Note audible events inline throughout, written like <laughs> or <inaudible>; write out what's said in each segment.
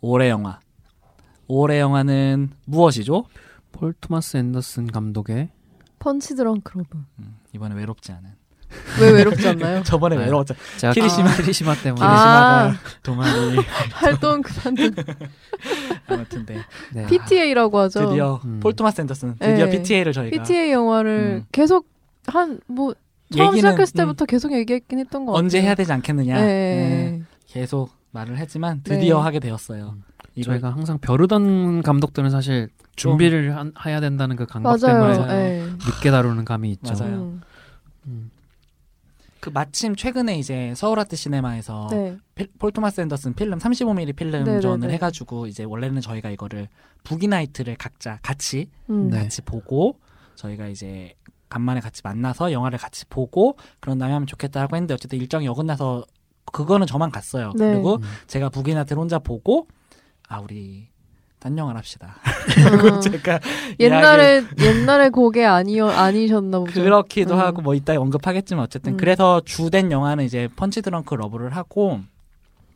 올해 영화. 올해 영화는 무엇이죠? 폴 토마스 앤더슨 감독의 펀치 드렁크 러브. 음, 이번에 외롭지 않은. 왜 외롭지 않나요? <laughs> 저번에 네. 외로웠죠. 제가 키리시마. 키리시마 때문에 <laughs> 아. 키리시마가 동아리 <laughs> 활동 그만둔 아무튼 네. 네. PTA라고 하죠. 드디어 음. 폴 토마스 앤더슨 드디어 네. PTA를 저희가 PTA 영화를 음. 계속 한 뭐 처음 얘기는, 시작했을 음, 때부터 계속 얘기했긴 했던 것 같아요. 언제 해야 되지 않겠느냐. 네. 네. 계속 말을 했지만 드디어 네. 하게 되었어요. 이걸 저희가 항상 벼르던 감독들은 사실 준비를 한- 해야 된다는 그 강박 맞아요. 때문에 네. 늦게 다루는 감이 있죠. 맞아요. 음. 음. 그 마침 최근에 이제 서울 아트 시네마에서 네. 필- 폴 토마스 앤더슨 필름 35mm 필름전을 네네네. 해가지고 이제 원래는 저희가 이거를 부기나이트를 각자 같이 음. 네. 같이 보고 저희가 이제 간만에 같이 만나서 영화를 같이 보고 그런 다음에 하면 좋겠다 하고 했는데 어쨌든 일정이 어긋나서 그거는 저만 갔어요. 네. 그리고 음. 제가 부기나이트를 혼자 보고 아 우리 딴 영화를 합시다. <laughs> 어. 제가 옛날에 옛날에 곡에 아니어 아니셨나 보죠. 그렇기도 음. 하고 뭐 이따 언급하겠지만 어쨌든 음. 그래서 주된 영화는 이제 펀치 드렁크 러브를 하고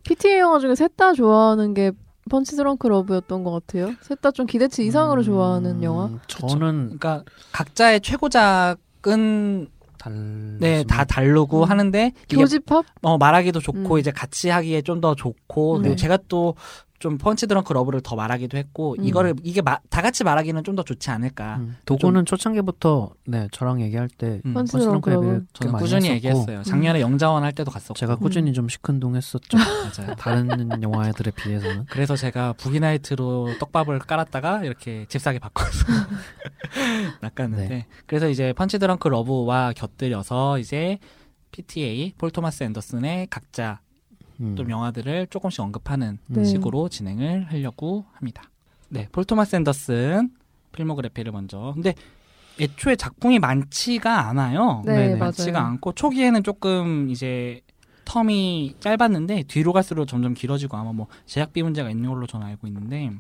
PTA 영화 중에 셋 다 좋아하는 게 펀치 드렁크 러브였던 것 같아요. 셋 다 좀 기대치 이상으로 음, 좋아하는 영화. 저는 그러니까 각자의 최고작은 다 네 다 다르고 음. 하는데 이게 교집합? 어, 말하기도 좋고 음. 이제 같이 하기에 좀 더 좋고 음. 그리고 네. 제가 또좀 펀치 드렁크 러브를 더 말하기도 했고 음. 이거를 이게 마- 다 같이 말하기는 좀 더 좋지 않을까. 음, 도구는 초창기부터 네 저랑 얘기할 때 음. 펀치 드렁크 러브. 저는 꾸준히 했었고, 얘기했어요. 작년에 영자원 할 때도 갔었고. 제가 꾸준히 좀 시큰둥했었죠. <laughs> 맞아요. 다른 영화들에 비해서는. 그래서 제가 부기나이트로 떡밥을 깔았다가 이렇게 잽싸게 바꿔서 <laughs> 낚았는데 네. 그래서 이제 펀치 드렁크 러브와 곁들여서 이제 PTA 폴 토마스 앤더슨의 각자 음. 좀 영화들을 조금씩 언급하는 네. 식으로 진행을 하려고 합니다. 네, 폴 토마스 앤더슨 필모그래피를 먼저. 근데 애초에 작품이 많지가 않아요. 네, 네네. 맞아요. 많지가 않고 초기에는 조금 이제 텀이 짧았는데 뒤로 갈수록 점점 길어지고 아마 뭐 제작비 문제가 있는 걸로 저는 알고 있는데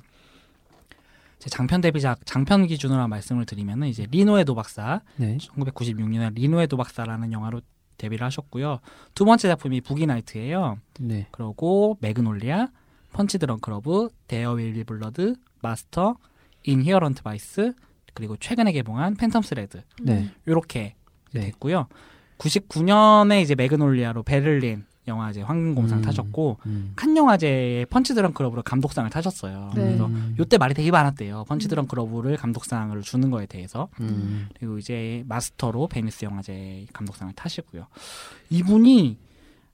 제 장편 데뷔작 장편 기준으로 말씀을 드리면은 이제 리노의 도박사 네. 1996년에 리노의 도박사라는 영화로 데뷔를 하셨고요. 두 번째 작품이 부기나이트예요. 네. 그리고 매그놀리아, 펀치 드렁크 러브, 데어 윌 비 블러드, 마스터, 인히어런트 바이스, 그리고 최근에 개봉한 팬텀 스레드 네. 이렇게 네. 됐고요. 99년에 이제 매그놀리아로 베를린 영화제 황금곰상 음. 타셨고 음. 칸 영화제의 펀치 드렁크 러브로 감독상을 타셨어요. 네. 그래서 음. 요때 말이 되게 많았대요. 펀치 드렁크 러브를 감독상을 주는 거에 대해서. 음. 그리고 이제 마스터로 베니스 영화제 감독상을 타시고요. 이분이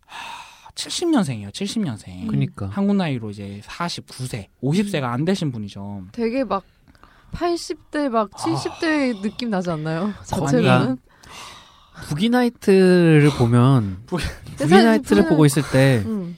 하, 70년생이에요. 70년생. 그니까. 한국 나이로 이제 49세, 50세가 안 되신 분이죠. 되게 막 80대 막 70대 느낌 나지 않나요? 자체로는 부기나이트를 보면 <laughs> 부기나이트를 보고 있을 때 음.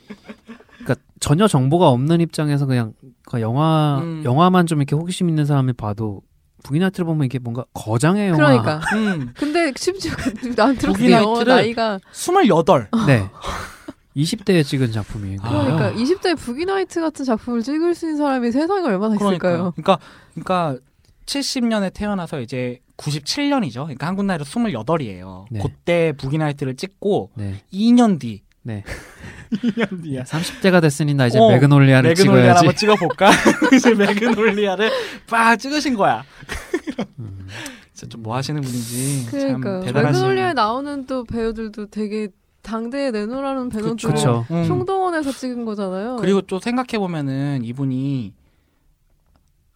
그러니까 전혀 정보가 없는 입장에서 그냥 그 영화 음. 영화만 좀 이렇게 호기심 있는 사람이 봐도 부기나이트를 보면 이게 뭔가 거장의 영화 그러니까. <laughs> 음, 근데 심지어 때 부기나이트를- 영화 나이가 28. 네 <laughs> 20대에 찍은 작품이에요. 아. 그러니까 20대 부기나이트 같은 작품을 찍을 수 있는 사람이 세상에 얼마나 있을까요? 그러니까, 그러니까 70년에 태어나서 이제 97년이죠. 그러니까 한국 나이로 28이에요. 네. 그때 부기나이트를 찍고 네. 2년 뒤. 네. <laughs> 2년 뒤야. 30대가 됐으니 나 이제 어, 매그놀리아를 매그놀리아. 한번 <laughs> 찍어볼까? <laughs> 이제 매그놀리아를 빡 찍으신 거야. 음. 진짜 좀 뭐 하시는 분인지 그러니까 참 대단하신. 매그놀리아에 나오는 또 배우들도 되게 당대에 내놓으라는. 음. 총동원해서 찍은 거잖아요. 그리고 또 생각해 보면은 이분이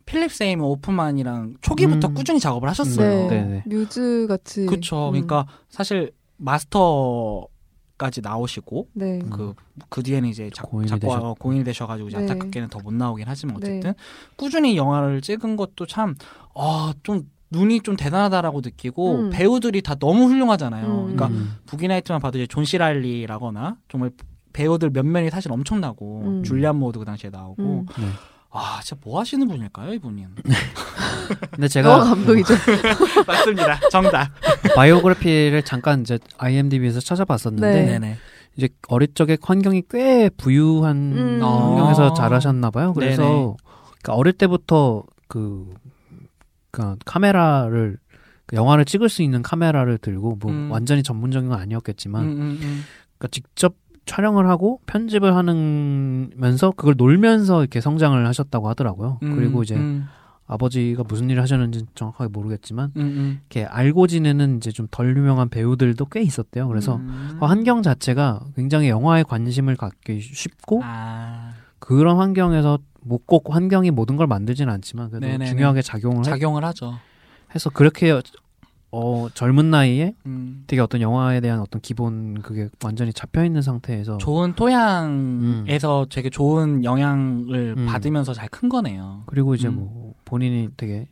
필립 세이머 오프만이랑 초기부터 음. 꾸준히 작업을 하셨어요. 네, 네네. 뮤즈 같이. 그렇죠. 음. 그러니까 사실 마스터까지 나오시고 네. 음. 그, 그 뒤에는 이제 작, 고인이 작가 되셨고. 고인이 되셔가지고 이제 네. 안타깝게는 더 못 나오긴 하지만 네. 어쨌든 꾸준히 영화를 찍은 것도 참, 아, 좀 눈이 좀 대단하다라고 느끼고 음. 배우들이 다 너무 훌륭하잖아요. 음. 그러니까 음. 부기나이트만 봐도 이제 존 C. 라일리라거나 정말 배우들 면면이 사실 엄청나고 음. 줄리안 무어도 그 당시에 나오고 음. 네. 아 진짜 뭐 하시는 분일까요 이분이 <laughs> 근데 제가 감독이죠. <laughs> 맞습니다 정답 biography를 잠깐 이제 IMDb에서 찾아봤었는데 네. 네네 이제 어릴 적에 환경이 꽤 부유한 음. 환경에서 아. 자라셨나 봐요. 그래서 네네. 그러니까 어릴 때부터 그 그러니까 카메라를 그 영화를 찍을 수 있는 카메라를 들고 뭐 음. 완전히 전문적인 건 아니었겠지만 음, 음, 음. 그러니까 직접 촬영을 하고 편집을 하면서 그걸 놀면서 이렇게 성장을 하셨다고 하더라고요. 음, 그리고 이제 음, 아버지가 무슨 일을 하셨는지 정확하게 모르겠지만 음, 음. 이렇게 알고 지내는 이제 좀 덜 유명한 배우들도 꽤 있었대요. 그래서 음. 그 환경 자체가 굉장히 영화에 관심을 갖기 쉽고 아, 그런 환경에서 뭐 꼭 환경이 모든 걸 만들지는 않지만 그래도 네네네. 중요하게 작용을 해- 작용을 하 죠. 해서 그렇게 어, 젊은 나이에 음. 되게 어떤 영화에 대한 어떤 기본 그게 완전히 잡혀 있는 상태에서 좋은 토양에서 되게 좋은 영향을 음. 받으면서 잘 큰 거네요. 그리고 이제 음. 뭐 본인이 되게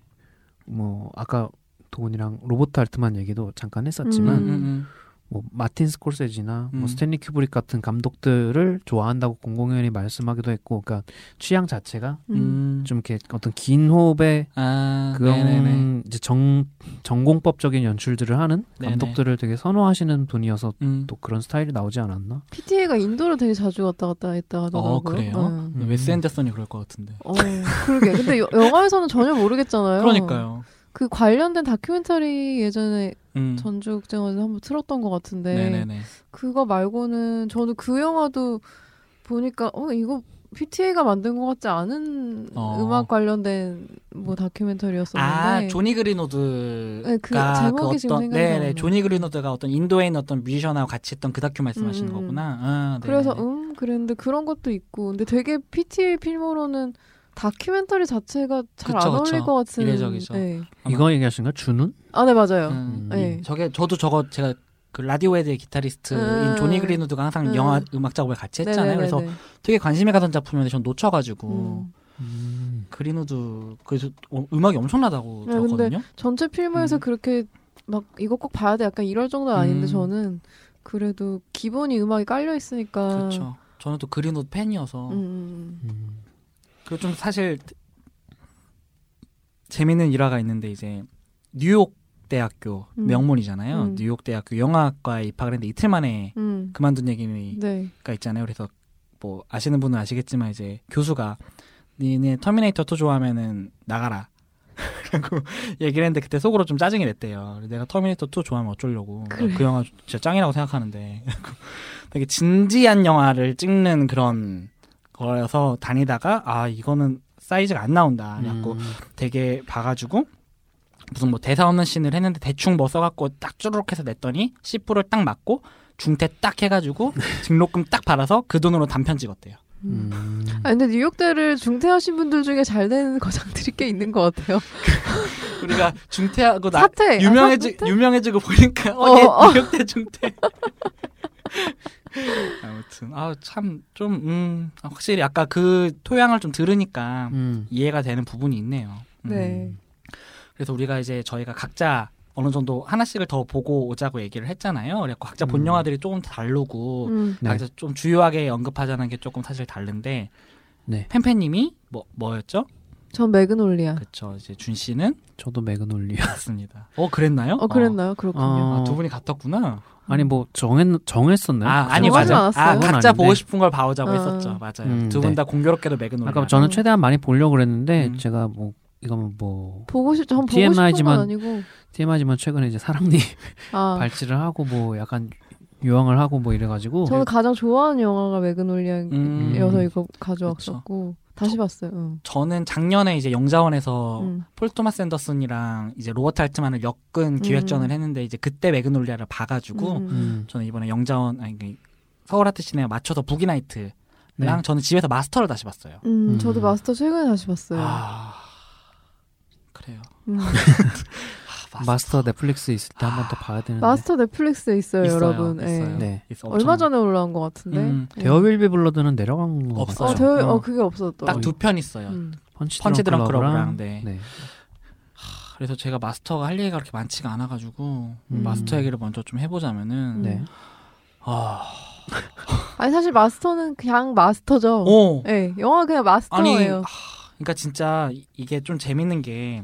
뭐 아까 도훈이랑 로버트 알트만 얘기도 잠깐 했었지만 음. 음, 뭐 마틴 스콜세지나 음. 뭐 스탠리 큐브릭 같은 감독들을 좋아한다고 공공연히 말씀하기도 했고 그러니까 취향 자체가 음. 음. 좀 이렇게 어떤 긴 호흡의 아, 그런 네네네. 이제 정 정공법적인 연출들을 하는 네네. 감독들을 되게 선호하시는 분이어서 음. 또 그런 스타일이 나오지 않았나? PTA가 인도를 되게 자주 갔다 갔다 했다 하더라고요. 어, 그래요? 응. 음. 웨스 앤더슨이 그럴 것 같은데. 어, 그러게. 근데 여- 영화에서는 전혀 모르겠잖아요. <laughs> 그러니까요. 그 관련된 다큐멘터리 예전에 음. 전주국제영화제에서 한번 틀었던 것 같은데 네네네. 그거 말고는 저는 그 영화도 보니까 어 이거 PTA가 만든 것 같지 않은 어. 음악 관련된 뭐 다큐멘터리였었는데 아 조니 그린우드가 네, 그 제목이 지금 어떤 네네. 조니 그린우드가 어떤 인도에 있는 어떤 뮤지션하고 같이 했던 그 다큐 말씀하시는 음, 음. 거구나. 아, 그래서 네네네. 음 그랬는데 그런 것도 있고 근데 되게 PTA 필모로는 다큐멘터리 자체가 잘안 그쵸, 어울릴 그쵸. 것 같은 이례적이죠. 네. 이거 얘기하신 거 준훈? 아, 네 맞아요. 음, 네. 저게 저도 저거 제가 그 라디오헤드의 기타리스트인 음. 조니 그린우드가 항상 음. 영화 음악 작업을 같이 했잖아요. 그래서 네네네네. 되게 관심이 가던 작품인데 전 놓쳐가지고 음. 음. 그린우드 그래서 어, 음악이 엄청나다고 네, 들었거든요. 전체 필모에서 음. 그렇게 막 이거 꼭 봐야 돼 약간 이럴 정도는 아닌데 음. 저는 그래도 기본이 음악이 깔려 있으니까 그렇죠. 저는 또 그린우드 팬이어서 음, 음, 음. 그리고 좀 사실 재밌는 일화가 있는데 이제 뉴욕 대학교 음. 명문이잖아요. 음. 뉴욕 대학교 영화과에 입학을 했는데 이틀 만에 음. 그만둔 얘기가 네. 있잖아요. 그래서 뭐 아시는 분은 아시겠지만 이제 교수가 니네 터미네이터 2 좋아하면은 나가라. <laughs> 라고 얘기를 했는데 그때 속으로 좀 짜증이 냈대요. 내가 터미네이터 2 좋아하면 어쩌려고. 나 그래. 그 영화 진짜 짱이라고 생각하는데. <laughs> 되게 진지한 영화를 찍는 그런 거여서 다니다가 아 이거는 사이즈가 안 나온다. 그래갖고 음. 되게 봐가지고 무슨 뭐 대사 없는 씬을 했는데 대충 뭐 써갖고 딱 쭈르륵 해서 냈더니 C4를 딱 맞고 중퇴 딱 해가지고 <laughs> 등록금 딱 받아서 그 돈으로 단편 찍었대요. 음. 음. 아 근데 뉴욕대를 중퇴하신 분들 중에 잘 되는 거장들이 꽤 있는 것 같아요. <laughs> 우리가 중퇴하고 나 사퇴 유명해지 아, 사퇴? 유명해지고 보니까 어, 어얘 어. 뉴욕대 중퇴. <laughs> <laughs> 아무튼 아 참좀 음, 확실히 아까 그 토양을 좀 들으니까 음. 이해가 되는 부분이 있네요. 음. 네. 그래서 우리가 이제 저희가 각자 어느 정도 하나씩을 더 보고 오자고 얘기를 했잖아요. 그래서 각자 본 음. 영화들이 조금 다르고 음. 네. 그래서 좀 주요하게 언급하자는 게 조금 사실 다른데 네. 팬팬님이 뭐 뭐였죠? 전 매그놀리아. 그쵸 이제 준 씨는 저도 매그놀리. 맞습니다. 어 그랬나요? 어 그랬나요? 그렇군요. 어. 아, 두 분이 같았구나. 아니 뭐 정했 정했었나요? 아 아니 맞아. 아 각자. 보고 싶은 걸 봐오자고 아. 했었죠. 맞아요. 음, 두분 네. 다 공교롭게도 매그놀리아. 아까 저는 음. 최대한 많이 보려고 그랬는데 음. 제가 뭐 이거는 뭐 보고 싶, 전 보고 TMI 싶은 건 지만- 아니고. TMI지만 최근에 이제 사랑니 아, <laughs> 발치를 하고 뭐 약간 요양을 하고 뭐 이래가지고 저는 가장 좋아하는 영화가 매그놀리아여서 음. 이거 가져왔었고 다시 봤어요. 응. 저는 작년에 이제 영자원에서 음. 폴 토마스 앤더슨이랑 이제 로버트 알트만을 엮은 기획전을 음. 했는데 이제 그때 매그놀리아를 봐가지고 음. 음. 저는 이번에 영자원 아니 그 서울 아트 시네마 맞춰서 부기나이트랑 네. 저는 집에서 마스터를 다시 봤어요. 음, 음. 저도 마스터 최근에 다시 봤어요. 아 그래요. <laughs> 음. 아, 마스터 넷플릭스 있을 때 한 번 더 봐야 되는데 마스터 넷플릭스에 있어요, 있어요, 여러분. 예. 있어요. 네. 있어, 얼마 전에 올라온 것 같은데. 음, 예. 데어 윌 비 블러드는 내려간 거 없어요. 어. 데어, 어. 어, 그게 없었더. 딱두 편 있어요. 음. 펀치, 펀치 드렁크 드렁크 러브랑 러브랑, 네. 네. 그래서 제가 마스터가 할 얘기가 그렇게 많지가 않아가지고 음. 마스터 얘기를 먼저 좀 해보자면은 네. 아, <laughs> 아니 사실 마스터는 그냥 마스터죠. 오, 예, 영화 그냥 아니, 마스터예요. 아, 그러니까 진짜 이- 이게 좀 재밌는 게.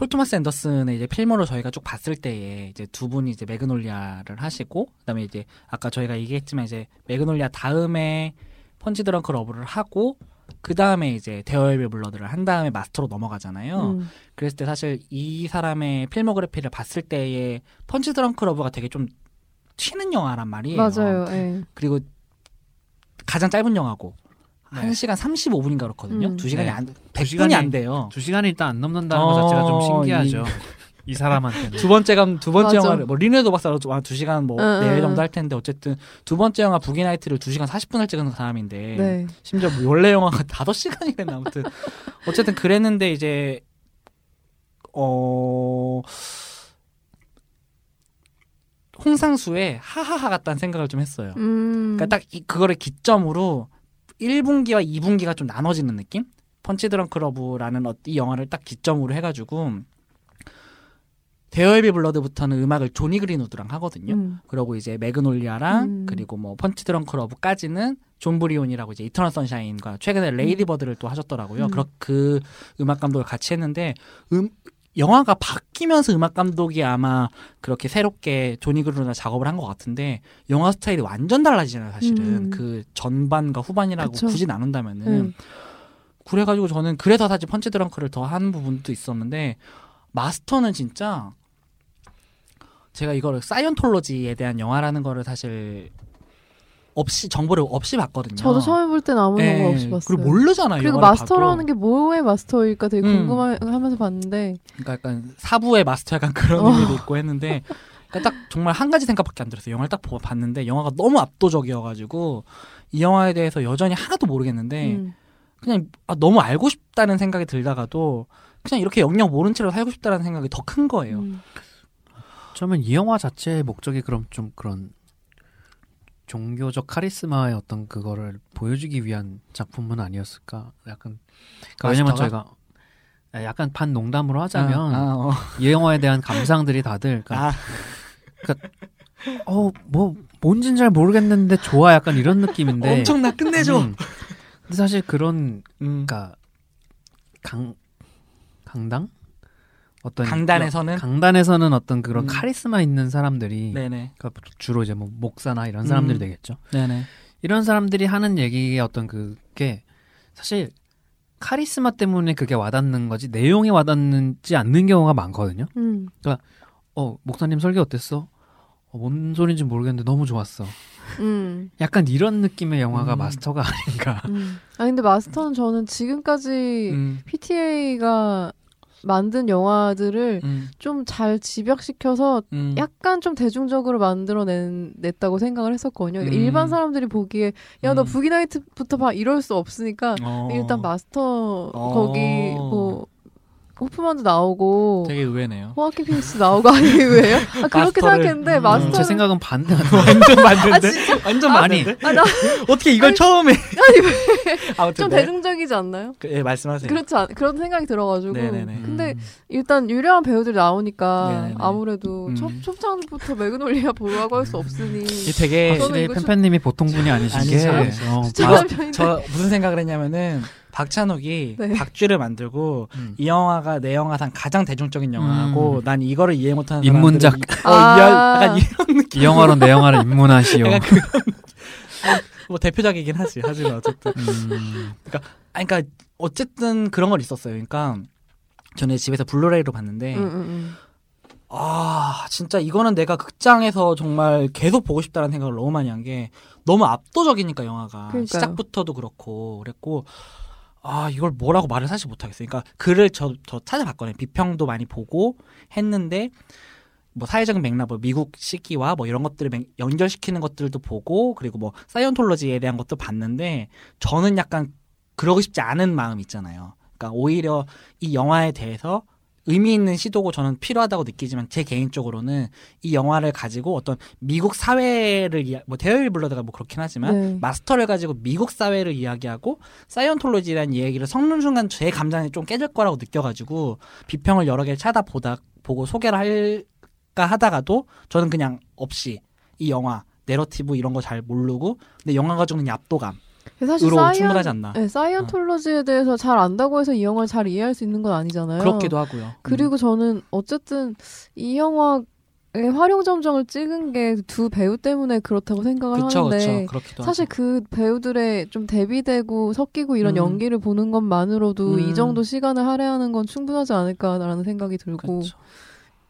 폴 토마스 앤더슨의 이제 필모를 저희가 쭉 봤을 때에 이제 두 분이 이제 매그놀리아를 하시고 그다음에 이제 아까 저희가 얘기했지만 이제 매그놀리아 다음에 펀치 드렁크 러브를 하고 그 다음에 이제 데어 윌 비 블러드를 한 다음에 마스터로 넘어가잖아요. 음. 그랬을 때 사실 이 사람의 필모그래피를 봤을 때의 펀치 드렁크 러브가 되게 좀 튀는 영화란 말이에요. 맞아요. 예. 그리고 가장 짧은 영화고 네. 1시간 35분인가 그렇거든요. 음. 두 2시간이 네. 안두 100분이 시간이- 안 돼요. 두 시간이 일단 안 넘는다는 것 어, 자체가 좀 신기하죠. 이, 사람한테는. 두 번째 감 두 번째 맞아. 영화를 뭐 리네도 박사로 두 시간 뭐 응, 내일 응, 정도 응. 할 텐데 어쨌든 두 번째 영화 부기나이트를 두 시간 40분을 찍은 사람인데 네. 심지어 뭐 원래 영화가 <laughs> 5시간이랬나 아무튼 어쨌든 그랬는데 이제 어 홍상수의 하하하 같다는 생각을 좀 했어요. 음. 그러니까 딱 이, 그거를 기점으로 1분기와 2분기가 좀 나눠지는 느낌? 펀치 드렁크 러브라는 어- 이 영화를 딱 기점으로 해가지고 데어 윌 비 블러드부터는 음악을 조니 그린우드랑 하거든요. 음. 그리고 이제 매그놀리아랑 음. 그리고 뭐 펀치 드렁크 러브까지는 존 브리온이라고 이제 이터널 선샤인과 최근에 레이디 버드를 또 하셨더라고요. 음. 그렇 그 음악 감독을 같이 했는데 음 영화가 바뀌면서 음악 감독이 아마 그렇게 새롭게 조니 그루나 작업을 한 것 같은데 영화 스타일이 완전 달라지잖아요 사실은 음. 그 전반과 후반이라고 그쵸. 굳이 나눈다면은 음. 그래가지고 저는 그래서 사실 펀치 드렁크를 더 하는 부분도 있었는데 마스터는 진짜 제가 이거를 사이언톨로지에 대한 영화라는 거를 사실 없이 정보를 없이 봤거든요. 저도 처음에 볼땐 아무 예, 정보 없이 봤어요. 그리고 모르잖아요. 그리고 마스터라는. 게 뭐의 마스터일까 되게 음. 궁금하면서 봤는데 그러니까 약간 사부의 마스터 약간 그런 어. 의미도 있고 했는데 그러니까 딱 정말 한 가지 생각밖에 안 들었어요. 영화를 딱 보- 봤는데 영화가 너무 압도적이어가지고 이 영화에 대해서 여전히 하나도 모르겠는데 음. 그냥 아, 너무 알고 싶다는 생각이 들다가도 그냥 이렇게 영영 모른 채로 살고 싶다는 생각이 더 큰 거예요. 음. 저는 이 영화 자체의 목적이 그럼 좀 그런 종교적 카리스마의 어떤 그거를 보여주기 위한 작품은 아니었을까? 약간 그러니까 왜냐면? 저희가 약간 반 농담으로 하자면 아, 아, 어. 이 영화에 대한 감상들이 다들 그러니까 아, 어뭐 뭔진 잘 모르겠는데 좋아 약간 이런 느낌인데 엄청나 끝내줘. 음. 근데 사실 그런 음. 그러니까 강 강당 어떤 강단에서는 강단에서는 어떤 그런 음. 카리스마 있는 사람들이 네네 그러니까 주로 이제 뭐 목사나 이런 사람들이 음. 되겠죠. 네네 이런 사람들이 하는 얘기의 어떤 그게 사실 카리스마 때문에 그게 와닿는 거지 내용이 와닿지 않는 경우가 많거든요. 음. 어 목사님 설교 어땠어? 어, 뭔 소린지 모르겠는데 너무 좋았어. 음. 약간 이런 느낌의 영화가 음. 마스터가 아닌가. 음. 아 근데 마스터는 저는 지금까지 음. PTA가 만든 영화들을 음. 좀잘 집약시켜서 음. 약간 좀 대중적으로 만들어냈다고 생각을 했었거든요. 음. 일반 사람들이 보기에 야너 음. 부기나이트부터 봐 이럴 수 없으니까 어. 일단 마스터 어. 거기 뭐 호프만도 나오고 되게 의외네요. 호아킨 피닉스 나오고 아니 왜요? 아, 그렇게 마스터를- 생각했는데 음, 마스터 제 생각은 반대. 완전 맞는데? 아? 완전 아니. 맞는데? 아, 나 어떻게 이걸 처음에 아니 왜 아무튼 좀 네. 대중적이지 않나요? 그, 예, 말씀하세요. 그렇지 않 그런 생각이 들어가지고 네네네. 근데 일단 유명한 배우들이 나오니까 네네네. 아무래도 음. 첫 초창부터 매그놀리아 보라고 할 수 없으니 이 되게 팬팬님이 보통 분이 아니신 아니죠. 게 아니죠. 어, 저, 저 무슨 생각을 했냐면은 박찬욱이 네. 박쥐를 만들고 음. 이 영화가 내 영화상 가장 대중적인 영화고 음. 난 이거를 이해 못하는 인문작. 이- 어, 아. 약간 이런 느낌 이 영화로 내 영화를 입문하시오. 뭐 대표작이긴 하지 하지만 어쨌든 음, 아니 그러니까 어쨌든 그런 걸 있었어요 그러니까 전에 집에서 블루레이로 봤는데 응, 응, 응. 아 진짜 이거는 내가 극장에서 정말 계속 보고 싶다는 생각을 너무 많이 한 게 너무 압도적이니까 영화가 그러니까요. 시작부터도 그렇고 그랬고 아 이걸 뭐라고 말을 사실 못하겠어요. 그러니까 글을 저, 저 찾아봤거든요. 비평도 많이 보고 했는데 뭐 사회적인 맥락, 뭐 미국 시기와 뭐 이런 것들을 맹- 연결시키는 것들도 보고 그리고 뭐 사이언톨로지에 대한 것도 봤는데 저는 약간 그러고 싶지 않은 마음 있잖아요. 그러니까 오히려 이 영화에 대해서 의미 있는 시도고 저는 필요하다고 느끼지만 제 개인적으로는 이 영화를 가지고 어떤 미국 사회를 이야, 뭐 데어윌 블러드가 뭐 그렇긴 하지만 네. 마스터를 가지고 미국 사회를 이야기하고 사이언톨로지라는 얘기를 섞는 순간 제 감정이 좀 깨질 거라고 느껴가지고 비평을 여러 개를 찾아보다 보고 소개를 할까 하다가도 저는 그냥 없이 이 영화 내러티브 이런 거 잘 모르고 근데 영화가 주는 이 압도감으로 사실 사이언, 충분하지 않나 네, 사이언톨로지에 대해서 잘 안다고 해서 이 영화를 잘 이해할 수 있는 건 아니잖아요. 그렇기도 하고요. 그리고 저는 어쨌든 이 영화의 활용점정을 찍은 게 두 배우 때문에 그렇다고 생각을 그렇죠, 하는데. 그렇기도 사실 하죠. 그 배우들의 좀 대비되고 섞이고 이런 음. 연기를 보는 것만으로도 음. 이 정도 시간을 할애하는 건 충분하지 않을까라는 생각이 들고 그렇죠.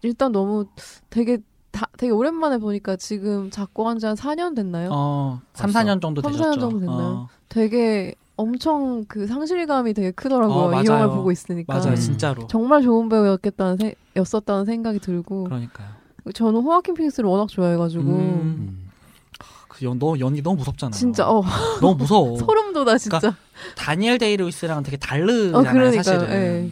일단 너무 되게 다 되게 오랜만에 보니까 지금 작고한 지 한 4년 됐나요? 어, 3, 벌써? 4년 정도 3, 되셨죠. 4년 정도 됐나요? 어, 되게 엄청 그 상실감이 되게 크더라고요. 어, 이. 영화를 보고 있으니까. 맞아요, 음. 진짜로. 정말 좋은 배우였겠다는 세, 였었다는 생각이 들고 그러니까요. 저는 호아킨 피닉스를 워낙 좋아해가지고 음, 음. 그 연, 너 연기 너무 무섭잖아. 진짜 어 <laughs> 너무 무서워. <laughs> 소름 돋아 진짜. 다니엘 데이 루이스랑 되게 다르잖아요, 어 그러니까요. 사실은. 예.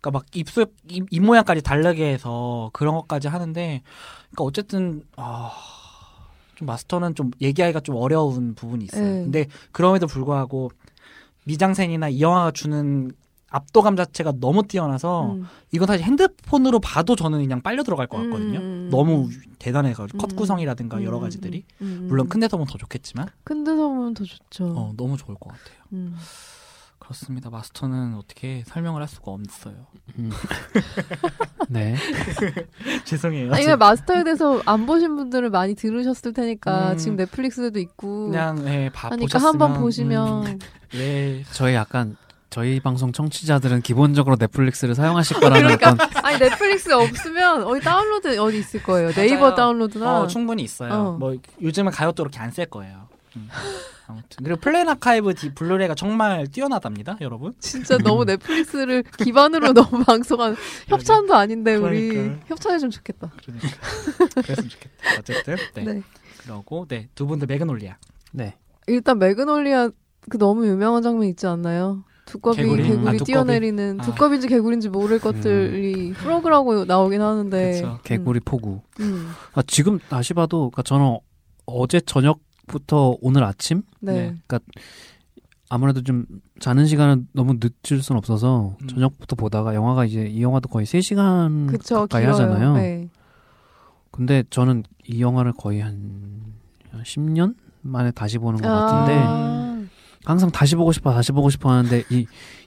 그러니까 막 입술 입, 입 모양까지 다르게 해서 그런 것까지 하는데 그러니까 어쨌든 아, 좀 마스터는 좀 얘기하기가 좀 어려운 부분이 있어요. 네. 근데 그럼에도 불구하고 미장센이나 이 영화가 주는 압도감 자체가 너무 뛰어나서 음. 이건 사실 핸드폰으로 봐도 저는 그냥 빨려 들어갈 것 같거든요. 음. 너무 대단해가지고 음. 컷 구성이라든가 음, 여러 음, 가지들이 음, 음. 물론 큰 데서 보면 더 좋겠지만 큰 데서 보면 더 좋죠. 어, 너무 좋을 것 같아요. 음. 그렇습니다. 마스터는 어떻게 설명을 할 수가 없어요. 음. <laughs> 네. <laughs> 죄송해요. 아니 그냥 마스터에 대해서 안 보신 분들은 많이 들으셨을 테니까 음. 지금 넷플릭스에도 있고 그냥 예, 봐 하니까 한번 보시면 음, <laughs> 예, 저희 약간 저희 방송 청취자들은 기본적으로 넷플릭스를 사용하실 거라는 그러니까 어떤 아니 넷플릭스 없으면 어디 다운로드 어디 있을 거예요. 네이버 맞아요. 다운로드나 어, 충분히 있어요. 어. 뭐 요즘은 가요 도 그렇게 안 쓸 거예요. 음. 아무튼 그리고 플레인 아카이브의 블루레이가 정말 뛰어나답니다, 여러분. 진짜 너무 넷플릭스를 기반으로 너무 <laughs> 방송한 협찬도 아닌데 우리 그러니까요. 협찬해 주면 좋겠다. 그러니까 그랬으면 좋겠다. 어쨌든 네. 네. 그러고 네 두 분들 매그놀리아. 네. 일단 매그놀리아 그 너무 유명한 장면 있지 않나요? 두꺼비 개구리? 개구리, 아, 두꺼비. 뛰어내리는 아. 두꺼비인지 개구리인지 모를 것들이 frog라고 나오긴 하는데 그렇죠. 개구리 폭우. 음, 아, 지금 다시 봐도 그러니까 저는 어제 저녁 부터 오늘 아침 네. 네. 아무래도 좀 자는 시간은 너무 늦을 순 없어서 음. 저녁부터 보다가 영화가 이제 이 영화도 거의 3시간 그쵸 가까이 길어요. 하잖아요. 네. 근데 저는 이 영화를 거의 한 10년 만에 다시 보는 것 같은데 아, 항상 다시 보고 싶어 다시 보고 싶어 하는데 이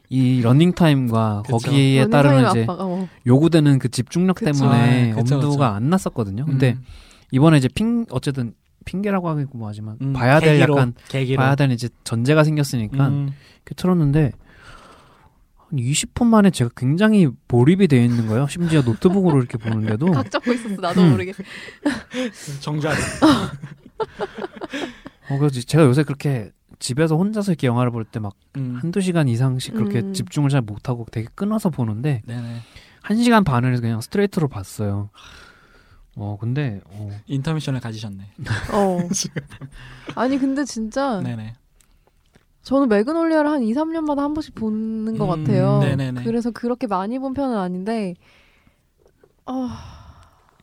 이 러닝 타임과. 거기에 연인 따르는 이제 압박, 어. 요구되는 그 집중력 그쵸. 때문에 아, 그쵸, 엄두가 그쵸. 안 났었거든요. 근데 음, 이번에 이제 핑 어쨌든 핑계라고 하겠고 뭐하지만 음, 봐야 될 계기로, 약간 계기로. 봐야 될 이제 전제가 생겼으니까 음, 이렇게 틀었는데 한 20분 만에 제가 굉장히 몰입이 되어 있는 거예요. 심지어 노트북으로 이렇게 보는데도 <laughs> 각 잡고 있었어 나도 음. 모르게. <laughs> 정주하. 어, 그래서 제가 요새 그렇게 집에서 혼자서 이렇게 영화를 볼 때막 음, 한두 시간 이상씩 그렇게 음. 집중을 잘 못하고 되게 끊어서 보는데 네네. 한 시간 반을 그냥 스트레이트로 봤어요. 어 근데 어, 인터미션을 가지셨네. 어. <laughs> 아니 근데 진짜 네네. 저는 매그놀리아를 한 2, 3년마다 한 번씩 보는 것 음, 같아요. 네네네. 그래서 그렇게 많이 본 편은 아닌데 어,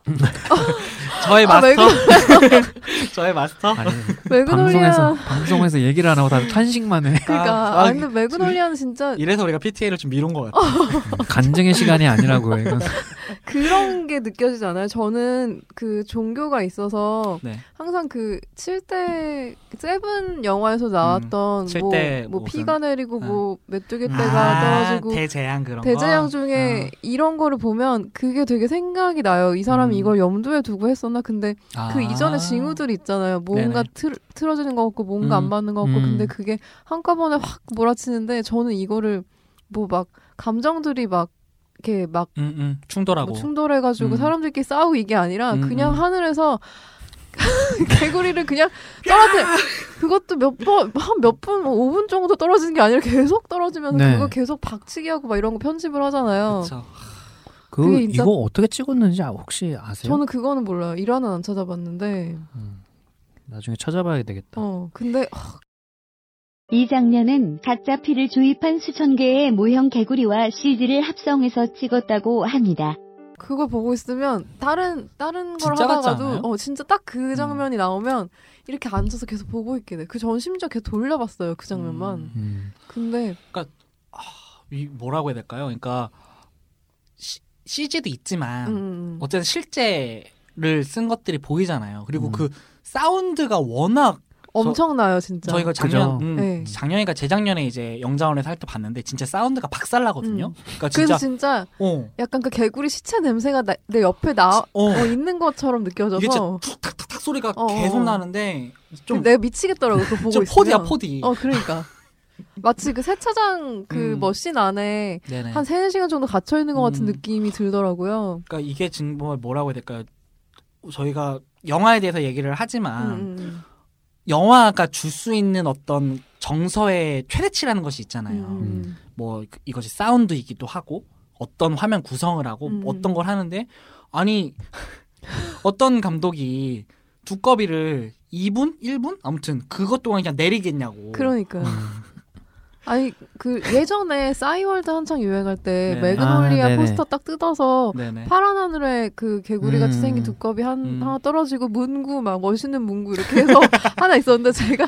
<laughs> 저의 아, 마스터. <laughs> 저의 마스터. 아니 매그놀리아 방송에서 방송에서 얘기를 안 하고 다들 탄식만 해. 그러니까 아, 아, 아, 근데 매그놀리아는 진짜 이래서 우리가 PTA를 좀 미룬 것 같아. 간증의 시간이 아니라고요. 그런 게 느껴지지 않아요? 저는 그 종교가 있어서 네. 항상 그 7대 세븐 영화에서 나왔던 음, 뭐, 뭐 무슨- 피가 내리고 아. 뭐 메뚜기 떼가 아, 떨어지고 대재앙 그런 거. 대재앙 중에 아. 이런 거를 보면 그게 되게 생각이 나요. 이 사람이 음. 이걸 염두에 두고 했었나? 근데 아. 그 이전에 징후들이 있잖아요. 뭔가. 틀, 틀어지는 것 같고 뭔가 음. 안 맞는 것 같고 음. 근데 그게 한꺼번에 확 몰아치는데 저는 이거를 뭐 막 감정들이 막 이렇게 막 음, 음, 충돌하고. 뭐 충돌해가지고 음. 사람들끼리 싸우고 이게 아니라 음, 그냥 음. 하늘에서 <laughs> 개구리를 그냥 떨어뜨려 그것도 몇 번 한 몇분 뭐 5분 정도 떨어지는 게 아니라 계속 떨어지면서 네. 그거 계속 박치기 하고 막 이런 거 편집을 하잖아요. 그쵸. 그 진짜- 이거 어떻게 찍었는지 아- 혹시 아세요? 저는 그거는 몰라요. 일화는 안 찾아봤는데. 음, 나중에 찾아봐야 되겠다. 어 근데 이 장면은 각자 피를 주입한 수천 개의 모형 개구리와 CG를 합성해서 찍었다고 합니다. 그걸 보고 있으면 다른 다른 걸 하다가도? 어 진짜 딱 그 장면이 나오면 이렇게 앉아서 계속 보고 있게 돼. 그 전 심지어 계속 돌려봤어요 그 장면만. 음. 음. 근데 이 뭐라고 해야 될까요? 그러니까 시, CG도 있지만 음, 음. 어쨌든 실제를 쓴 것들이 보이잖아요. 그리고 음. 그 사운드가 워낙 엄청나요 진짜. 저희가 작년 그죠? 음, 네. 작년이니까 재작년에 이제 영자원에서 할 때 봤는데 진짜 사운드가 박살나거든요. 음. 그러니까 그래서 진짜 진짜 어, 약간 그 개구리 시체 냄새가 나- 내 옆에 나 어. 어, 있는 것처럼 느껴져서 툭탁탁탁 소리가 어, 계속 어. 나는데 좀, 내가 미치겠더라고 그거 보고 좀 있으면. 포디야 포디. 어 그러니까 마치 그 세차장 그 음. 머신 안에 네네. 한 세네 시간 정도 갇혀 있는 것 같은 음. 느낌이 들더라고요. 그러니까 이게 정말 뭐라고 해야 될까요? 저희가 영화에 대해서 얘기를 하지만 음, 음, 영화가 줄 수 있는 어떤 정서의 최대치라는 것이 있잖아요. 음. 뭐 그- 이것이 사운드이기도 하고 어떤 화면 구성을 하고 음. 어떤 걸 하는데 아니 <laughs> 어떤 감독이 두꺼비를 2분, 1분 아무튼 그것 동안 그냥 내리겠냐고. 그러니까. 아니 그 예전에 싸이월드 한창 유행할 때 네. 매그놀리아 아. 포스터 딱 뜯어서 네네. 파란 하늘에 그 개구리 같이 음. 생긴 두꺼비 한 음. 하나 떨어지고 문구 막 멋있는 문구 이렇게 해서 <laughs> 하나 있었는데 제가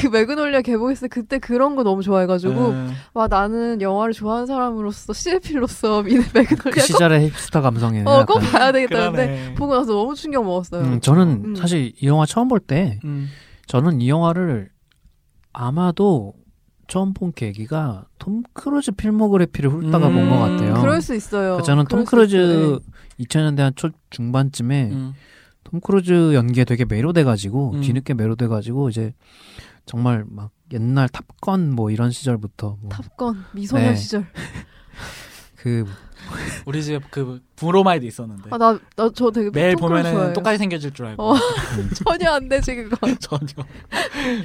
그 매그놀리아 개봉했을 때 그때 그런 거 너무 좋아해가지고 네. 와 나는 영화를 좋아하는 사람으로서 시네필로서 미네 <laughs> 그 매그놀리아 시절의 힙스터 감성이에요. 꼭, 어, 꼭 약간. 봐야 되겠다 근데. 보고 나서 너무 충격 먹었어요. 음, 저는 음. 사실 이 영화 처음 볼때 음. 저는 이 영화를 아마도 처음 본 계기가 톰 크루즈 필모그래피를 훑다가 음, 본것 같아요. 그럴 수 있어요. 그러니까 저는 톰. 크루즈 2000년대 한 초 중반쯤에 음. 톰 크루즈 연기에 되게 매료돼가지고 음. 뒤늦게 매료돼가지고 이제 정말 막 옛날 탑건 뭐 이런 시절부터 뭐 탑건 미소년 네. 시절. <laughs> 그 우리 집에 그 브로마이드 있었는데 아 나 나 저 되게 매일 톰 보면은 좋아해요. 똑같이 생겨질 줄 알고 어. <laughs> 전혀 안 되지 그거. <laughs> 전혀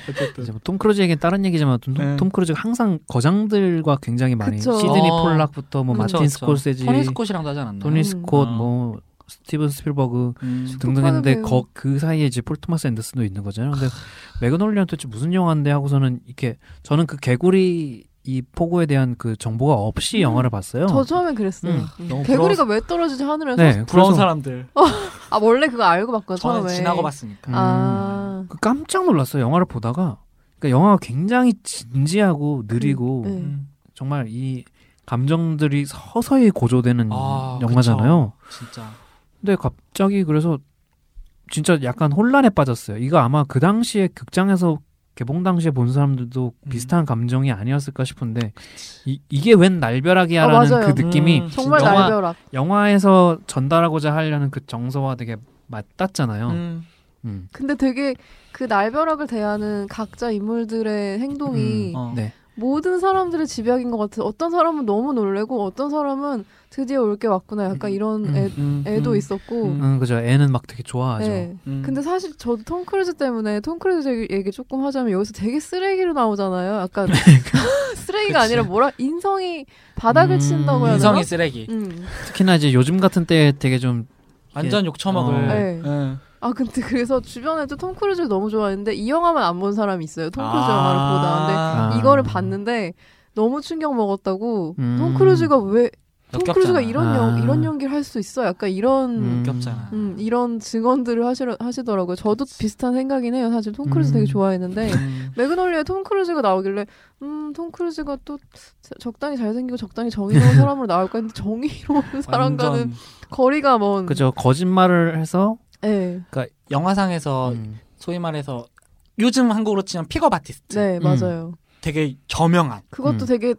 어쨌든 이제 뭐 톰 크루즈에겐 다른 얘기지만 톰, 네. 톰 크루즈가 항상 거장들과 굉장히 많이 그쵸. 시드니 어. 폴락부터 뭐 그쵸, 마틴 그쵸. 스콜세지 토니 스콧이랑도 하지 않았나요? 토니 음. 스콧 어. 뭐 스티븐 스필버그 음. 등등 했는데. 거, 그 사이에 이제 폴 토마스 앤더슨도 있는 거잖아요. 근데 매그놀리아는 도대체 무슨 영화인데 하고서는 이렇게 저는 그 개구리 이 폭우에 대한 그 정보가 없이 음. 영화를 봤어요. 저 처음엔 그랬어요. 음, 음. 너무 개구리가 왜 떨어지지 하늘에서? 네, 부러운 그래서 사람들 아 원래 그거 알고 봤거든 저는 처음에. 지나고 봤으니까 음. 아. 그 깜짝 놀랐어요. 영화를 보다가 그러니까 영화가 굉장히 진지하고 느리고 네. 음. 정말 이 감정들이 서서히 고조되는 아, 영화잖아요. 그쵸. 진짜 근데 갑자기 그래서 진짜 약간 혼란에 빠졌어요. 이거 아마 그 당시에 극장에서 개봉 당시에 본 사람들도 음. 비슷한 감정이 아니었을까 싶은데 이, 이게 웬 날벼락이야라는 아. 그 느낌이 음, 정말 영화- 날벼락. 영화에서 전달하고자 하려는 그 정서와 되게 맞닿잖아요. 음. 음. 근데 되게 그 날벼락을 대하는 각자 인물들의 행동이 음, 어. 네. 모든 사람들의 집약인 것 같아요. 어떤 사람은 너무 놀래고 어떤 사람은 드디어 올 게 왔구나. 약간 이런 음. 애, 음. 애도 음. 있었고. 음. 음, 그죠. 애는 막 되게 좋아하죠. 네. 음. 근데 사실 저도 톰 크루즈 때문에 톰 크루즈 얘기 조금 하자면 여기서 되게 쓰레기로 나오잖아요. 약간 <laughs> 쓰레기가 그치. 아니라 뭐라 인성이 바닥을 음, 친다고 해야 되나? 인성이 쓰레기 음. 특히나 이제 요즘 같은 때 되게 좀 완전 욕 처먹을 어. 네. 응. 아 근데 그래서 주변에도 톰 크루즈를 너무 좋아했는데 이 영화만 안 본 사람이 있어요. 톰 크루즈 아. 영화를 보다. 근데 아. 이거를 봤는데 너무 충격 먹었다고. 음. 톰 크루즈가 왜 톰. 크루즈가 이런 연, 아. 이런 연기를 할 수 있어? 약간 이런 음. 음, 이런 증언들을 하시, 하시더라고요. 저도 비슷한 생각이긴 해요. 사실 톰 크루즈 음. 되게 좋아했는데 음. 매그놀리아에 톰 크루즈가 나오길래 음, 톰 크루즈가 또 적당히 잘생기고 적당히 정의로운 사람으로 나올까 했는데 정의로운 사람과는 거리가 먼 그죠. 거짓말을 해서 네, 영화상에서 음. 소위 말해서 요즘 한국으로 치면 pickup artist 네 음. 맞아요. 되게 저명한 그것도 음. 되게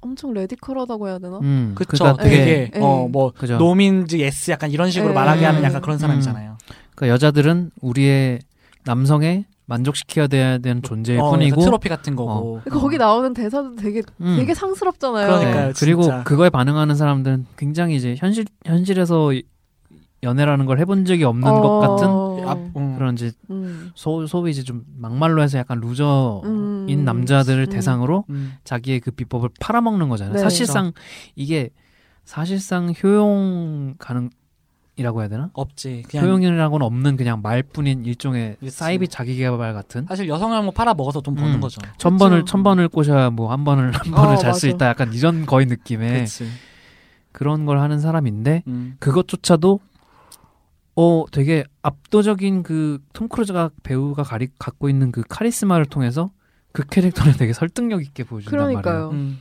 엄청 radical하다고 해야 되나? 음. 그쵸 그러니까 되게 네, 네. 어뭐 그죠. no means yes 약간 이런 식으로 네. 말하게 하는 음. 약간 그런 사람이잖아요 그러니까 여자들은 우리의 남성에 만족시켜야 되는 존재일 어, 뿐이고 트로피 같은 거고 거기 나오는 대사도 되게 음. 되게 상스럽잖아요. 그러니까요. 네. 그리고. 그거에 반응하는 사람들은 굉장히 이제 현실 현실에서 연애라는 걸 해본 적이 없는 어, 것 같은 앞, 음. 그런 이제 음. 소, 소위 이제 좀 막말로 해서 약간 루저인 음. 남자들을 음. 대상으로 음. 자기의 그 비법을 팔아먹는 거잖아요. 네. 사실상 이게 사실상 효용 가능 이라고 해야 되나? 없지 그냥 효용이라고는 없는 그냥 말뿐인 일종의 그치. 사이비 자기개발 같은 사실 여성을 뭐 팔아 먹어서 돈 버는 음. 거죠 천 번을. 천 번을 꼬셔야 뭐 한 번을 한 번을 어, 잘수 맞아. 있다 약간 이런 거의 느낌의 그렇지 그런 걸 하는 사람인데 음. 그것조차도 어 되게 압도적인 그 톰 크루즈가 배우가 가리, 갖고 있는 그 카리스마를 통해서 그 캐릭터를 되게 설득력 있게 보여준단 말이에요. 그러니까요. 음.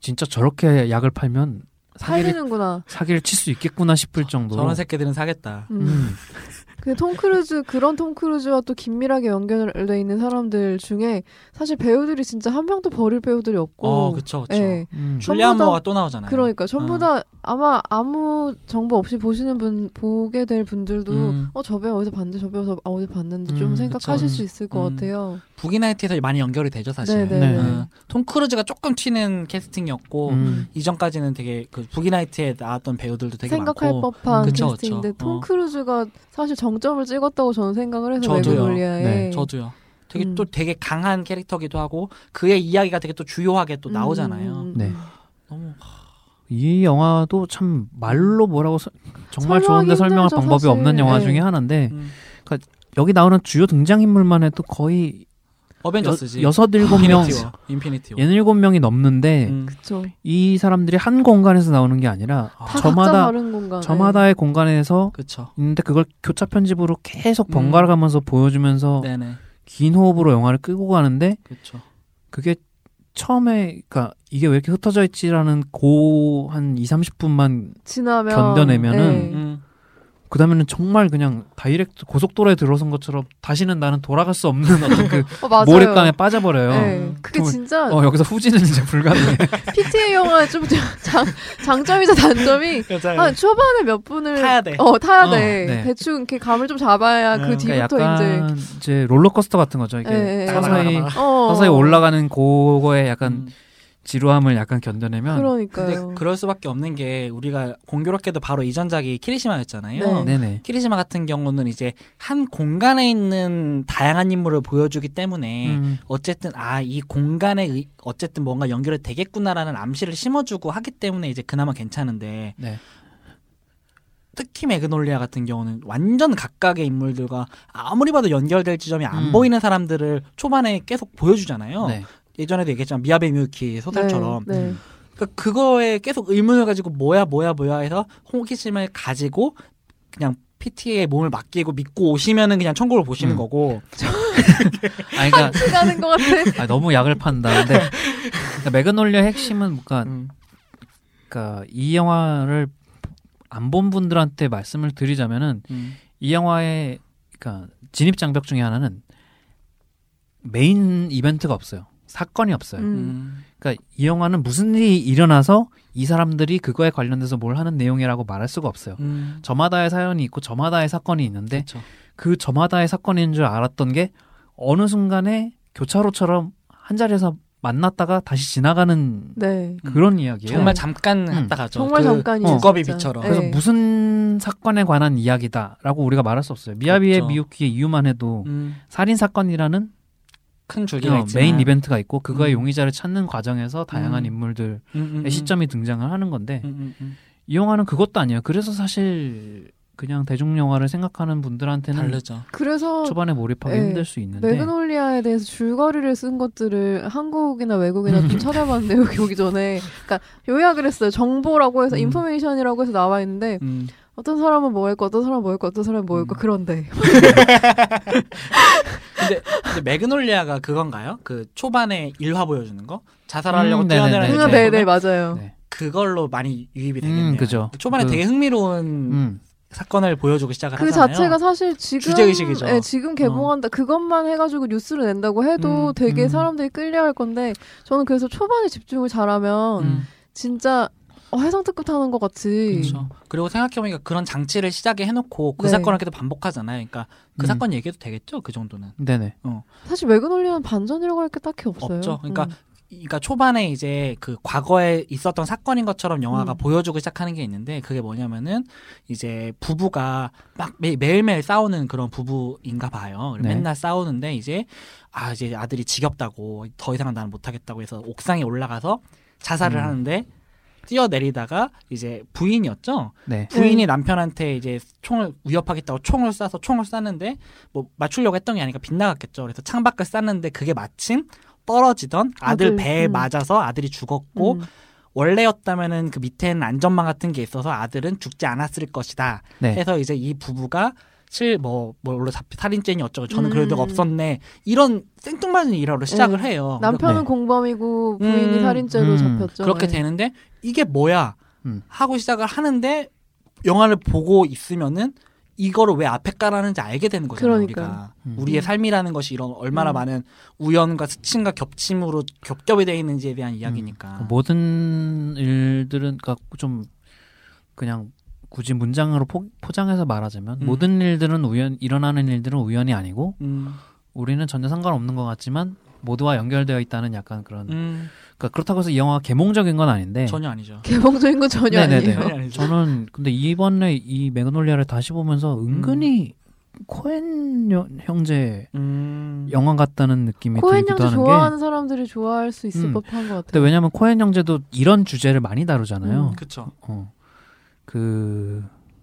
진짜 저렇게 약을 팔면 사기를 팔리는구나. 사기를 칠 수 있겠구나 싶을 정도로. 저런 새끼들은 사겠다 음. <laughs> 음. 그톰 크루즈 그런 톰 크루즈와 또 긴밀하게 연결돼 있는 사람들 중에 사실 배우들이 진짜 한 명도 버릴 배우들이 없고. 어 그쵸 그쵸 예. 음. 줄리안 전부 다- 모어가 또 나오잖아요 그러니까 전부 어. 다 아마 아무 정보 없이 보시는 분 보게 될 분들도 음. 어저 배우 어디서 봤는데 저 배우 저 어디 봤는데 좀 음, 생각하실 그쵸. 수 있을 것 음. 같아요. 부기나이트에서 많이 연결이 되죠 사실 네네. 네. 어, 톰 크루즈가 조금 튀는 캐스팅이었고 음. 이전까지는 되게 그 부기나이트에 나왔던 배우들도 되게 생각할 많고 법한 캐스팅인데. 톰 어. 크루즈가 사실 정 점을 찍었다고 저는 생각을 해서. 매그놀리아에 네, 저도요. 되게 음. 또 되게 강한 캐릭터기도 하고 그의 이야기가 되게 또 주요하게 또 나오잖아요. 음, 음, 네. 너무 이 영화도 참 말로 뭐라고 서- 정말 좋은데 설명할 힘들죠, 방법이 사실. 없는 영화 네. 중에 하나인데 음. 여기 나오는 주요 등장인물만 해도 거의 어벤져스지. 여, 섯 일곱 명 인피니티 워. 워. 일곱 명이 넘는데 음. 이 사람들이 한 공간에서 나오는 게 아니라 아, 저마다 다른 공간. 저마다의 공간에서 그쵸. 있는데 그걸 교차 편집으로 계속 음. 번갈아 가면서 보여주면서 네네. 긴 호흡으로 영화를 끌고 가는데 그쵸. 그게 처음에 그러니까 이게 왜 이렇게 흩어져 있지라는 고 한 2, 30분만 지나면 견뎌내면은 네. 음. 그 다음에는 정말 그냥 다이렉트 고속도로에 들어선 것처럼 다시는 나는 돌아갈 수 없는 <laughs> 어떤 그 어. 몰입감에 빠져버려요. 네. 그게 정말- 진짜 어 여기서 후지는 이제 불가능해. <laughs> PTA 영화의 좀 장, 장점이자 단점이. <laughs> 한 초반에 몇 분을 타야 돼. 어 타야 어, 돼. 네. 대충 이렇게 감을 좀 잡아야 네. 그 그러니까 뒤부터 약간 이제 이제 롤러코스터 같은 거죠. 이게 예, 예, 서서히 예. 어, 서서히 올라가는 그거에 약간 음. 지루함을 약간 견뎌내면 그러니까요. 근데 그럴 수밖에 없는 게 우리가 공교롭게도 바로 이전작이 키리시마였잖아요. 네. 네네. 키리시마 같은 경우는 이제 한 공간에 있는 다양한 인물을 보여주기 때문에 음, 어쨌든 아 이 공간에 의- 어쨌든 뭔가 연결이 되겠구나라는 암시를 심어주고 하기 때문에 이제 그나마 괜찮은데 네. 특히 매그놀리아 같은 경우는 완전 각각의 인물들과 아무리 봐도 연결될 지점이 안 음. 보이는 사람들을 초반에 계속 보여주잖아요. 네. 예전에도 얘기했지만 미야베 미유키 소설처럼 네, 네. 그러니까 그거에 계속 의문을 가지고 뭐야 뭐야 뭐야 해서 호기심을 가지고 그냥 PT에 몸을 맡기고 믿고 오시면은 그냥 천국을 보시는 음. 거고 <laughs> 아니 그러니까 가는 것 같아. 아, 너무 약을 판다. 근데 그러니까 매그놀리아 핵심은 뭔가 음. 그러니까 이 영화를 안 본 분들한테 말씀을 드리자면은 음. 이 영화의 그러니까 진입 장벽 중에 하나는 메인 이벤트가 없어요. 사건이 없어요. 음. 음. 그러니까 이 영화는 무슨 일이 일어나서 이 사람들이 그거에 관련돼서 뭘 하는 내용이라고 말할 수가 없어요. 음. 저마다의 사연이 있고 저마다의 사건이 있는데 그쵸. 그 저마다의 사건인 줄 알았던 게 어느 순간에 교차로처럼 한 자리에서 만났다가 다시 지나가는 네. 그런 이야기예요. 정말 잠깐 음. 했다 가죠. 정말 그 잠깐이에요. 두꺼비 진짜. 비처럼. 그래서 네. 무슨 사건에 관한 이야기다라고 우리가 말할 수 없어요. 미야비의 없죠. 미유키의 이유만 해도 음. 살인 사건이라는 큰 줄기가 어, 있지만 메인 이벤트가 있고 그거의 음. 용의자를 찾는 과정에서 다양한 음. 인물들의 음, 음, 음. 시점이 등장을 하는 건데 음, 음, 음. 이 영화는 그것도 아니에요. 그래서 사실 그냥 대중 영화를 생각하는 분들한테는 다르죠. 그래서 초반에 몰입하기 네. 힘들 수 있는데 매그놀리아에 대해서 줄거리를 쓴 것들을 한국이나 외국이나 좀 찾아봤는데 여기 오기 전에 그러니까 요약을 했어요. 정보라고 해서 음. information이라고 해서 나와 있는데 음. 어떤 사람은 뭐 할거 어떤 사람은 뭐 할거 어떤 사람은 뭐 할거 음. 그런데 <laughs> 근데, 근데 매그놀리아가 그건가요? 그 초반에 일화 보여주는 거? 자살하려고 음, 뛰어내는. 그 음, 네네 부분? 맞아요. 네. 그걸로 많이 유입이 되겠네요. 음, 그죠. 초반에 그- 되게 흥미로운 음. 사건을 보여주고 시작을 그 하잖아요. 자체가 사실 지금 주제의식이죠. 어. 예, 지금 개봉한다 그것만 해가지고 뉴스를 낸다고 해도 음, 되게 음. 사람들이 끌려할 건데 저는 그래서 초반에 집중을 잘하면 음. 진짜 어, 해상특급 타는 것 같이 그렇죠. 그리고 생각해보니까 그런 장치를 시작에 해놓고 그 네. 사건을 계속 반복하잖아요. 그러니까 그 음. 사건 얘기해도 되겠죠. 그 정도는 네네. 사실 매그놀리아는 반전이라고 할 게 딱히 없어요. 없죠. 그러니까 음. 그러니까 초반에 이제 그 과거에 있었던 사건인 것처럼 영화가 음. 보여주고 시작하는 게 있는데 그게 뭐냐면은 이제 부부가 막 매, 매일매일 싸우는 그런 부부인가 봐요. 네. 맨날 싸우는데 이제 아 이제 아들이 지겹다고 더 이상은 나는 못하겠다고 해서 옥상에 올라가서 자살을 음. 하는데 뛰어내리다가 이제 부인이었죠. 네. 부인이 남편한테 이제 총을 위협하겠다고 총을 쏴서 총을 쐈는데 뭐 맞추려고 했던 게 아니니까 빗나갔겠죠. 그래서 창밖을 쐈는데 그게 마침 떨어지던 아들 아들, 배에 음. 맞아서 아들이 죽었고 음. 원래였다면은 그 밑에는 안전망 같은 게 있어서 아들은 죽지 않았을 것이다. 네. 해서 이제 이 부부가 실뭐 뭘로 잡 살인죄니 어쩌고 저는 그럴 데가 음. 없었네 이런 생뚱맞은 일화로 시작을 네. 해요. 남편은 네. 공범이고 부인이 음. 살인죄로 음. 잡혔죠. 그렇게 네. 되는데 이게 뭐야 음. 하고 시작을 하는데 영화를 보고 있으면은 이거를 왜 앞에 깔았는지 알게 되는 거잖아요 그러니까요. 우리가 음. 우리의 삶이라는 것이 이런 얼마나 음. 많은 우연과 스침과 겹침으로 겹겹이 되어 있는지에 대한 그 이야기니까 모든 일들은 그러니까 좀 그냥 굳이 문장으로 포, 포장해서 말하자면 음. 모든 일들은 우연 일어나는 일들은 우연이 아니고 음, 우리는 전혀 상관없는 것 같지만 모두와 연결되어 있다는 약간 그런 음, 그러니까 그렇다고 해서 이 영화가 계몽적인 건 아닌데 전혀 아니죠. 계몽적인 건 전혀 네네네. 아니에요. 저는 근데 이번에 이 매그놀리아를 다시 보면서 은근히 코엔 여- 형제 음. 영화 같다는 느낌이 코엔 들기도 형제 하는 게 좋아하는 사람들이 좋아할 수 있을 음. 법한 것 같아요. 근데 왜냐면 코엔 형제도 이런 주제를 많이 다루잖아요. 음. 그쵸. 어. 그,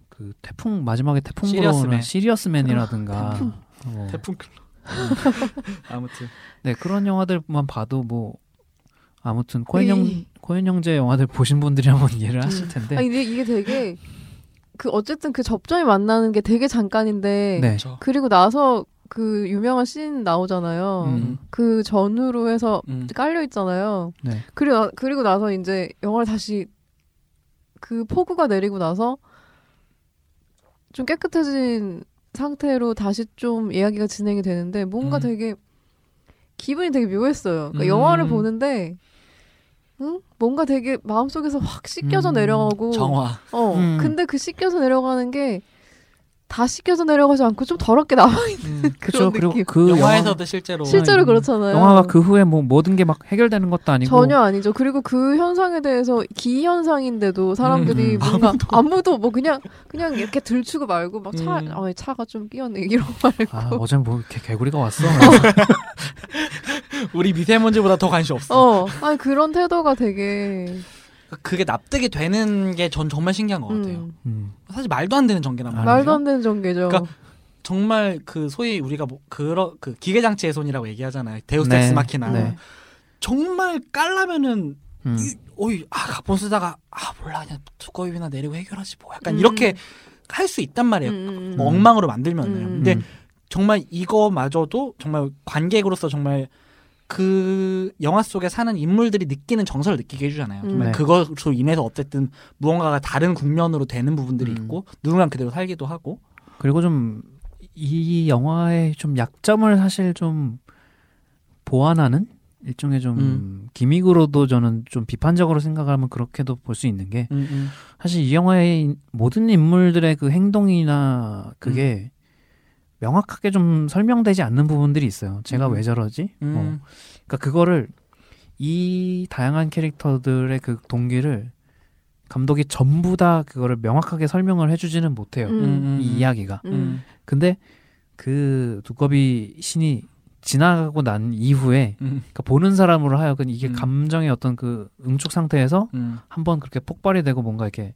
그 태풍 마지막에 태풍 시리어스맨. 불어오는 시리어스맨이라든가 태풍. 어. 태풍 <laughs> 아무튼 네 그런 영화들만 봐도 뭐 아무튼 코엔 형 이- 코엔 형제 영화들 보신 분들이 한번 이해를 하실 텐데 아 근데 이게 되게 그 어쨌든 그 접점이 만나는 게 되게 잠깐인데 네. 그리고 나서 그 유명한 씬 나오잖아요. 음. 그 전후로 해서 음. 깔려 있잖아요. 네. 그리고 나- 그리고 나서 이제 영화를 다시 그 폭우가 내리고 나서 좀 깨끗해진 상태로 다시 좀 이야기가 진행이 되는데 뭔가 음. 되게 기분이 되게 묘했어요. 그러니까 음. 영화를 보는데 응? 뭔가 되게 마음속에서 확 씻겨져 음. 내려가고 정화. 어. 음. 근데 그 씻겨서 내려가는 게 다 씻겨서 내려가지 않고 좀 더럽게 남아 있는 음. <laughs> 그렇죠. 그런 그리고 느낌. 그 영화, 영화에서도 실제로 실제로 음. 그렇잖아요. 영화가 그 후에 뭐 모든 게 막 해결되는 것도 아니고 전혀 아니죠. 그리고 그 현상에 대해서 기현상인데도 사람들이 음, 음. 뭔가 아무도, 뭐 그냥 그냥 이렇게 들추고 말고 막 차, 음. 아, 차가 좀 끼었네 이런 말고. 아 어제 뭐 이렇게 개구리가 왔어. <laughs> 우리 미세먼지보다 더 관심 없어. 어, 아니 그런 태도가 되게 그게 납득이 되는 게 전 정말 신기한 것 같아요. 음, 음. 사실 말도 안 되는 전개란 아, 말이죠. 말도 안 되는 전개죠. 그러니까 정말 그 소위 우리가 뭐 그러 그 기계 장치의 신이라고 얘기하잖아요. 데우스 네. 엑스 마키나. 네. 정말 깔라면은 음. 이- 어이 아 각본 쓰다가 아 몰라 그냥 두꺼비나 내리고 해결하지 뭐 약간 음. 이렇게 할 수 있단 말이에요. 뭐 엉망으로 만들면은. 음. 근데 음. 정말 이거마저도 정말 관객으로서 정말 그 영화 속에 사는 인물들이 느끼는 정서를 느끼게 해주잖아요. 음. 네. 그것으로 인해서 어쨌든 무언가가 다른 국면으로 되는 부분들이 음. 있고 누군가 그대로 살기도 하고. 그리고 좀 이 영화의 좀 약점을 사실 좀 보완하는 일종의 좀 음. 기믹으로도 저는 좀 비판적으로 생각하면 그렇게도 볼 수 있는 게 음, 음. 사실 이 영화의 모든 인물들의 그 행동이나 그게 명확하게 좀 설명되지 않는 부분들이 있어요. 제가 음. 왜 저러지? 음. 어. 그러니까 그거를 이 다양한 캐릭터들의 그 동기를 감독이 전부 다 그거를 명확하게 설명을 해주지는 못해요. 음. 음, 이 이야기가. 음. 근데 그 두꺼비 신이 지나가고 난 이후에 음. 그러니까 보는 사람으로 하여금 이게 음. 감정의 어떤 그 응축 상태에서 음. 한번 그렇게 폭발이 되고 뭔가 이렇게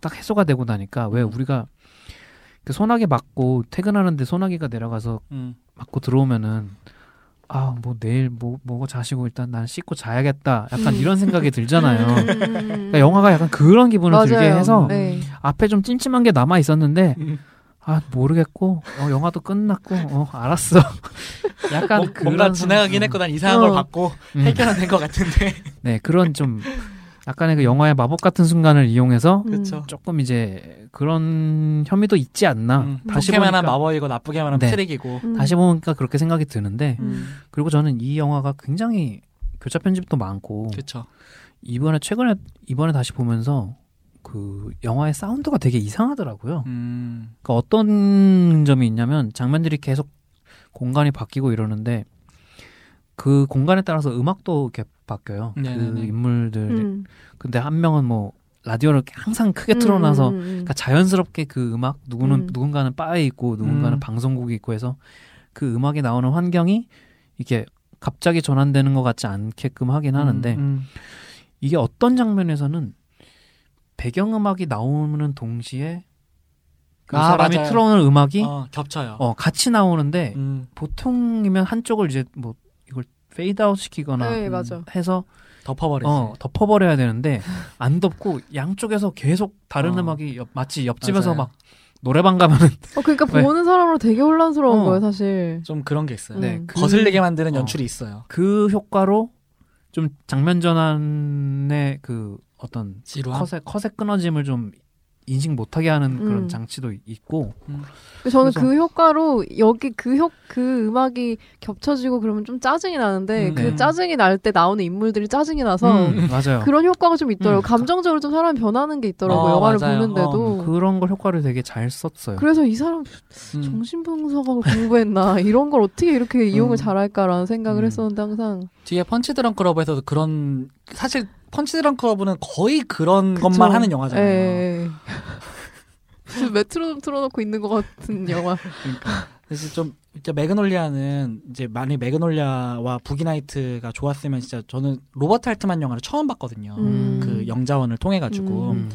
딱 해소가 되고 나니까 왜 음. 우리가 그 소나기 맞고 퇴근하는데 소나기가 내려가서 음. 맞고 들어오면은 아 뭐 내일 뭐 뭐고 자시고 일단 난 씻고 자야겠다 약간 음. 이런 생각이 들잖아요. 음. 그러니까 영화가 약간 그런 기분을 들게 맞아요. 해서 네. 앞에 좀 찜찜한 게 남아 있었는데 음. 아 모르겠고 어, 영화도 끝났고 어 알았어. <laughs> 약간 뭐, 뭔가 상- 지나가긴 했고 난 이상한 어. 걸 받고 음. 해결은 된 것 같은데. 네 그런 좀 약간의 그 영화의 마법 같은 순간을 이용해서 음. 그렇죠. 조금 이제 그런 혐의도 있지 않나. 음. 다시 좋게만 한 보니까 마법이고 나쁘게만 하면 네. 트릭이고. 음. 다시 보니까 그렇게 생각이 드는데 음. 그리고 저는 이 영화가 굉장히 교차 편집도 많고 그렇죠. 이번에 최근에 이번에 다시 보면서 그 영화의 사운드가 되게 이상하더라고요. 음. 그러니까 어떤 점이 있냐면 장면들이 계속 공간이 바뀌고 이러는데 그 공간에 따라서 음악도 이렇게 바뀌어요. 그 네네네. 인물들. 음. 근데 한 명은 뭐 라디오를 항상 크게 틀어놔서 음, 음, 음. 그러니까 자연스럽게 그 음악 누구는 음. 누군가는 바에 있고 누군가는 음. 방송국이 있고 해서 그 음악이 나오는 환경이 이게 갑자기 전환되는 것 같지 않게끔 하긴 하는데 음. 이게 어떤 장면에서는 배경음악이 나오는 동시에 그 아, 사람이 맞아요. 틀어오는 음악이 어. 어, 겹쳐요. 같이 나오는데 음. 보통이면 한쪽을 이제 뭐 페이드아웃 시키거나 네, 맞아. 해서 덮어버리지. 어, 덮어버려야 되는데 안 덮고 양쪽에서 계속 다른 어. 음악이 옆, 마치 옆집에서 맞아요. 막 노래방 가면은 어, 그러니까 왜? 보는 사람으로 되게 혼란스러운 어. 거예요, 사실. 좀 그런 게 있어요. 네, 음. 그- 거슬리게 만드는 어. 연출이 있어요. 그 효과로 좀 장면 전환의 그 어떤 지루함. 컷의 컷의 끊어짐을 좀 인식 못하게 하는 그런 음. 장치도 있고 저는 그래서- 그 효과로 여기 그 효, 그 음악이 겹쳐지고 그러면 좀 짜증이 나는데 음, 그 네. 짜증이 날 때 나오는 인물들이 짜증이 나서 음, 맞아요. 그런 효과가 좀 있더라고요. 음. 감정적으로 좀 사람이 변하는 게 있더라고 요. 어, 영화를 맞아요. 보는데도. 그런 걸 효과를 되게 잘 썼어요. 그래서 이 사람 음. 정신분석하고 공부했나 <laughs> 이런 걸 어떻게 이렇게 이용을 음. 잘할까라는 생각을 음. 했었는데 항상 뒤에 펀치 드렁 클럽에서도 그런 사실 펀치 드렁크 럽은 거의 그런 그쵸. 것만 하는 영화잖아요. 예, 예. <laughs> 지금 메트로놈 틀어놓고 있는 것 같은 <laughs> 영화. 그러니까 그래서 좀 진짜 매그놀리아는 이제 만약 매그놀리아와 부기나이트가 좋았으면 진짜 저는 로버트 알트만 영화를 처음 봤거든요. 음. 그 영자원을 통해 가지고. 음.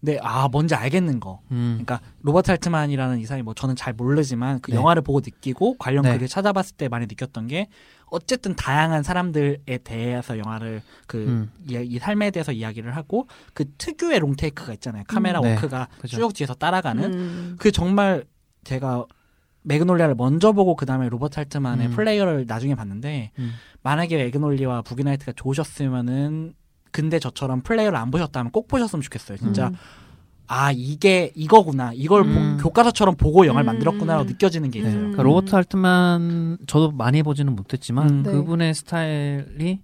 근데 아 뭔지 알겠는 거. 음. 그러니까 로버트 알트만이라는 이 사람이 뭐 저는 잘 모르지만 그 네. 영화를 보고 느끼고 관련 네. 글을 찾아봤을 때 많이 느꼈던 게 어쨌든 다양한 사람들에 대해서 영화를 그 음. 이, 삶에 대해서 이야기를 하고 그 특유의 롱테이크가 있잖아요. 카메라 음. 네. 워크가 그죠. 쭉 뒤에서 따라가는 음. 그 정말 제가 매그놀리아를 먼저 보고 그 다음에 로버트 알트만의 음. 플레이어를 나중에 봤는데 음. 만약에 매그놀리와 부기나이트가 좋으셨으면은 근데 저처럼 플레이어를 안 보셨다면 꼭 보셨으면 좋겠어요. 진짜 음. 아 이게 이거구나 이걸 보- 음. 교과서처럼 보고 영화를 음. 만들었구나라고 느껴지는 게 네. 있어요. 그러니까 로버트 알트만 저도 많이 보지는 못했지만 음. 네. 그분의 스타일이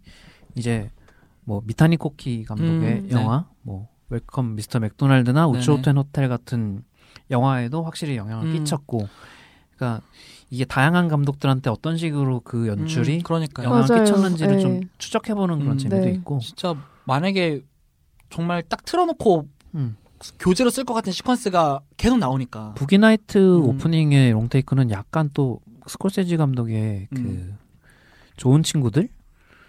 이제 뭐 미타니 코키 감독의 음, 네. 영화 뭐 웰컴 미스터 맥도날드나 네네. 우초텐 호텔 같은 영화에도 확실히 영향을 음. 끼쳤고 그러니까 이게 다양한 감독들한테 어떤 식으로 그 연출이 음, 그러니까요. 영향을 맞아요. 끼쳤는지를 네. 좀 추적해보는 그런 음, 재미도 네. 있고 진짜 만약에 정말 딱 틀어놓고 음. 교재로 쓸 것 같은 시퀀스가 계속 나오니까 부기나이트 음. 오프닝의 롱테이크는 약간 또 스콜세지 감독의 그 음. 좋은 친구들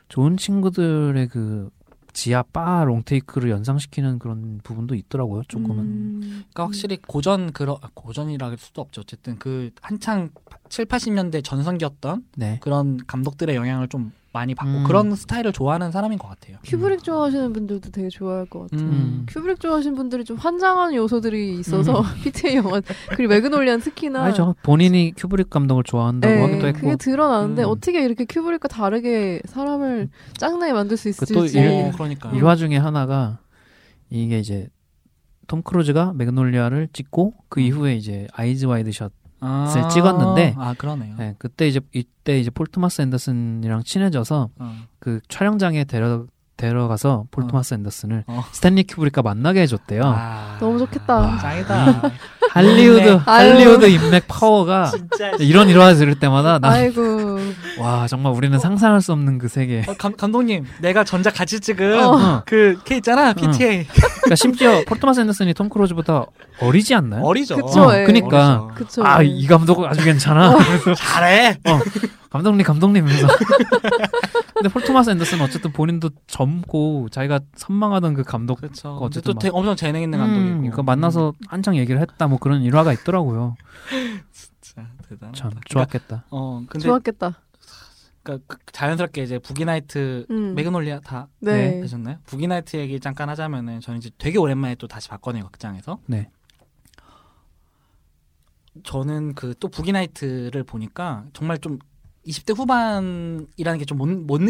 좋은 친구들의 그 지하 바 롱테이크를 연상시키는 그런 부분도 있더라고요 조금은 음. 그러니까 확실히 고전 그런 아, 고전이라 할 수도 없죠. 어쨌든 그 한창 7, 80년대 전성기였던 네 그런 감독들의 영향을 좀 많이 받고 음. 그런 스타일을 좋아하는 사람인 것 같아요. 큐브릭 좋아하시는 분들도 되게 좋아할 것 같아요. 음. 큐브릭 좋아하시는 분들이 좀 환장한 요소들이 있어서 <laughs> PTA 영화 그리고 매그놀리안 특히나 아니죠 본인이 큐브릭 감독을 좋아한다고 네, 하기도 했고 그게 드러나는데 음. 어떻게 이렇게 큐브릭과 다르게 사람을 짱나게 만들 수가 또 있을지 일- 어, 그러니까 일화 중에 하나가 이게 이제 톰 크루즈가 매그놀리아를 찍고 그 음. 이후에 이제 아이즈 와이드 셧 아, 찍었는데 아 그러네요. 네, 그때 이제 이때 이제 폴 토마스 앤더슨이랑 친해져서 어. 그 촬영장에 데려 데려가서 폴 어. 토마스 앤더슨을 어. 스탠리 큐브릭과 만나게 해줬대요. 아, 너무 좋겠다. 짱이다. 할리우드. 할리우드 인맥 파워가 <laughs> 진짜 이런 일화 들을 때마다 나 아이고 와 정말 우리는 상상할 수 없는 그 세계. 어, 감, 감독님 내가 전작 같이 찍은 어. 그 걔 있잖아 PTA 그러니까 심지어 폴 토마스 앤더슨이 톰 크루즈보다 어리지 않나요? 어리죠. 그쵸, 어, 예. 그니까. 그쵸 아이 감독 아주 괜찮아. <laughs> 잘해. 감독님 감독님 해서 <laughs> 근데 폴 토마스 앤더슨은 어쨌든 본인도 젊고 자기가 선망하던 그 감독 그렇죠. 어쨌든 또 막- 되게 엄청 재능 있는 감독이고. 음, 그러니까 만나서 한창 얘기를 했다 뭐 그런 일화가 있더라고요. <laughs> 진짜 대단하다. 참 그러니까, 좋았겠다. 어 근데 좋았겠다. 그러니까 그- 자연스럽게 이제 부기나이트 음. 매그놀리아 다 네. 하셨나요? 부기나이트 얘기 잠깐 하자면은 저는 이제 되게 오랜만에 또 다시 봤거든요 극장에서. 네. 저는 그 또 부기나이트를 보니까 정말 좀 20대 후반이라는 게 좀 못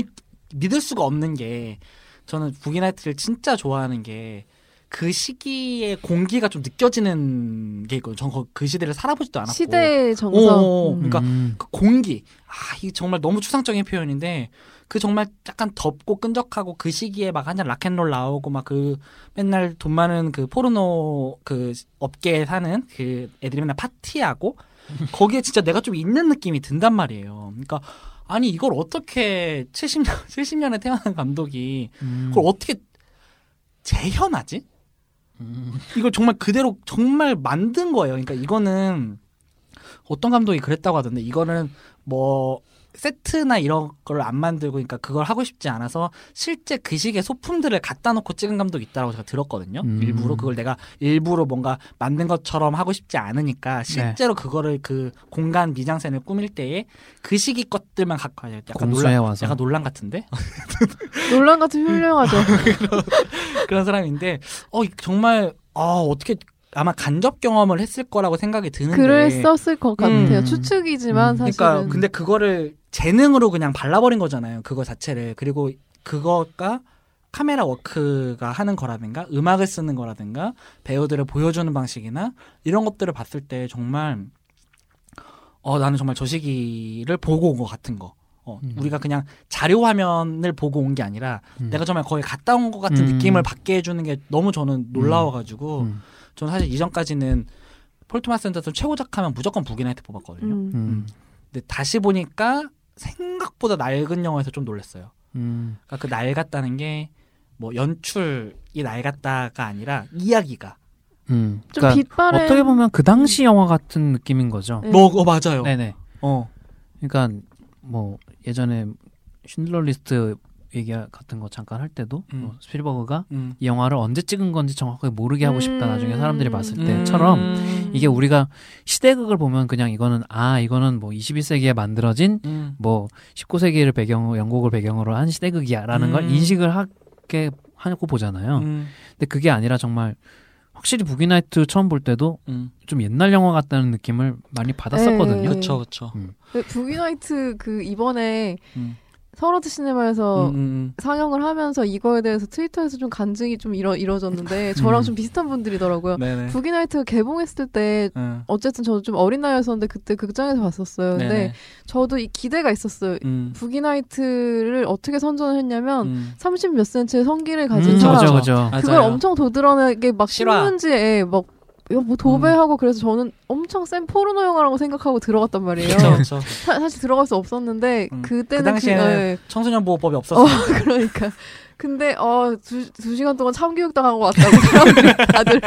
믿을 수가 없는 게 저는 부기나이트를 진짜 좋아하는 게 그 시기의 공기가 좀 느껴지는 게 있거든요. 저는 그 시대를 살아보지도 않았고. 시대의 정석. 어, 음. 그러니까 음, 그 공기 아 이게 정말 너무 추상적인 표현인데 그 정말 약간 덥고 끈적하고 그 시기에 막 한창 락앤롤 나오고 막 그 맨날 돈 많은 그 포르노 그 업계에 사는 그 애들이 맨날 파티하고 거기에 진짜 내가 좀 있는 느낌이 든단 말이에요. 그러니까 아니 이걸 어떻게 70년 70년에 태어난 감독이 음. 그걸 어떻게 재현하지? 이걸 정말 그대로 정말 만든 거예요. 그러니까 이거는 어떤 감독이 그랬다고 하던데 이거는 뭐 세트나 이런 걸 안 만들고 그러니까 그걸 하고 싶지 않아서 실제 그 시기에 소품들을 갖다 놓고 찍은 감독이 있다고 제가 들었거든요. 음. 일부러 그걸 내가 일부러 뭔가 만든 것처럼 하고 싶지 않으니까 실제로 그거를 그 공간 미장센을 꾸밀 때에 그 시기 것들만 갖고 와요. 약간 논란, 와서. 약간 논란 같은데 <laughs> 논란 같은 훌륭하죠. <laughs> 그런 사람인데 어 이- 정말 아 어떻게 아마 간접 경험을 했을 거라고 생각이 드는데 썼을 것 같아요. 음. 추측이지만 음. 사실은. 그러니까 근데 그거를 재능으로 그냥 발라버린 거잖아요. 그거 자체를 그리고 그거가 카메라 워크가 하는 거라든가 음악을 쓰는 거라든가 배우들을 보여주는 방식이나 이런 것들을 봤을 때 정말 어 나는 정말 저 시기를 보고 온 것 같은 거. 어, 음. 우리가 그냥 자료 화면을 보고 온 게 아니라 음. 내가 정말 거기 갔다 온 것 같은 음. 느낌을 받게 해주는 게 너무 저는 놀라워가지고 음. 저는 사실 이전까지는 폴 토마스 앤더슨 최고작 하면 무조건 부기나이트 뽑았거든요. 음. 음. 근데 다시 보니까 생각보다 낡은 영화에서 좀 놀랐어요. 음. 그러니까 그 낡았다는 게 뭐 연출이 낡았다가 아니라 이야기가 음. 좀 그러니까 빛바랜 어떻게 보면 그 당시 영화 같은 느낌인 거죠. 네. 뭐 어, 맞아요. 네네. 어. 그러니까 뭐 예전에 쉰들러 리스트 얘기 같은 거 잠깐 할 때도 음. 뭐 스필버그가 음. 이 영화를 언제 찍은 건지 정확하게 모르게 하고 싶다 음. 나중에 사람들이 봤을 음. 때처럼 이게 우리가 시대극을 보면 그냥 이거는 아 이거는 뭐 21세기에 만들어진 음. 뭐 19세기를 배경 영국을 배경으로 한 시대극이야라는 걸 음. 인식을 하게 하고 보잖아요. 음. 근데 그게 아니라 정말 확실히 부기나이트 처음 볼 때도 음. 좀 옛날 영화 같다는 느낌을 많이 받았었거든요. 네. 그쵸 그쵸. 네, 부기나이트 그 이번에 음. 서울아트시네마에서 음, 음, 상영을 하면서 이거에 대해서 트위터에서 좀 간증이 좀 이뤄, 이뤄졌는데 <laughs> 저랑 음. 좀 비슷한 분들이더라고요. 음. 부기나이트가 개봉했을 때 음. 어쨌든 저도 좀 어린 나이였었는데 그때 극장에서 봤었어요. 근데 네네. 저도 이 기대가 있었어요. 음. 부기나이트를 어떻게 선전을 했냐면 음. 30 몇 센치의 성기를 가진 음, 사람 그죠 그죠. 맞아요. 그걸 엄청 도드라내게 막 실화. 신문지에 막 뭐 도배하고 그래서 저는 엄청 센 포르노 영화라고 생각하고 들어갔단 말이에요. 그쵸. 사, 사실 들어갈 수 없었는데 음. 그때는 그 당시에는 네. 청소년 보호법이 어 없었어요. <laughs> 그러니까 근데 어두 두 시간 동안 참교육 당한 것 같다고 사람들이 <laughs> 다들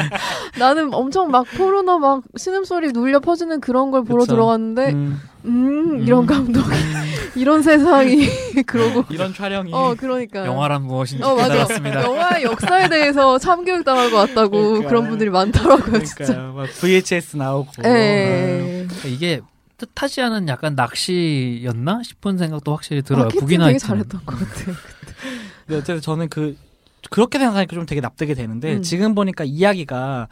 나는 엄청 막 포르노 막 신음소리 눌려 퍼지는 그런 걸 보러 그쵸. 들어갔는데 음. 음 이런 음. 감독 <laughs> 이런 세상이 <laughs> 그러고 이런 촬영이 어 그러니까 영화란 무엇인지 어 깨달았습니다. 영화의 역사에 대해서 참교육 당한 것 같다고 그러니까. 그런 분들이 많더라고요 진짜 그러니까요. 막 VHS 나오고. 예 그러니까 이게 뜻하지 않은 약간 낚시였나 싶은 생각도 확실히 들어요. 북이나 되게 잘했던 것 같아요 근데 어쨌든 저는 그 그렇게 생각하니까 좀 되게 납득이 되는데 음. 지금 보니까 이야기가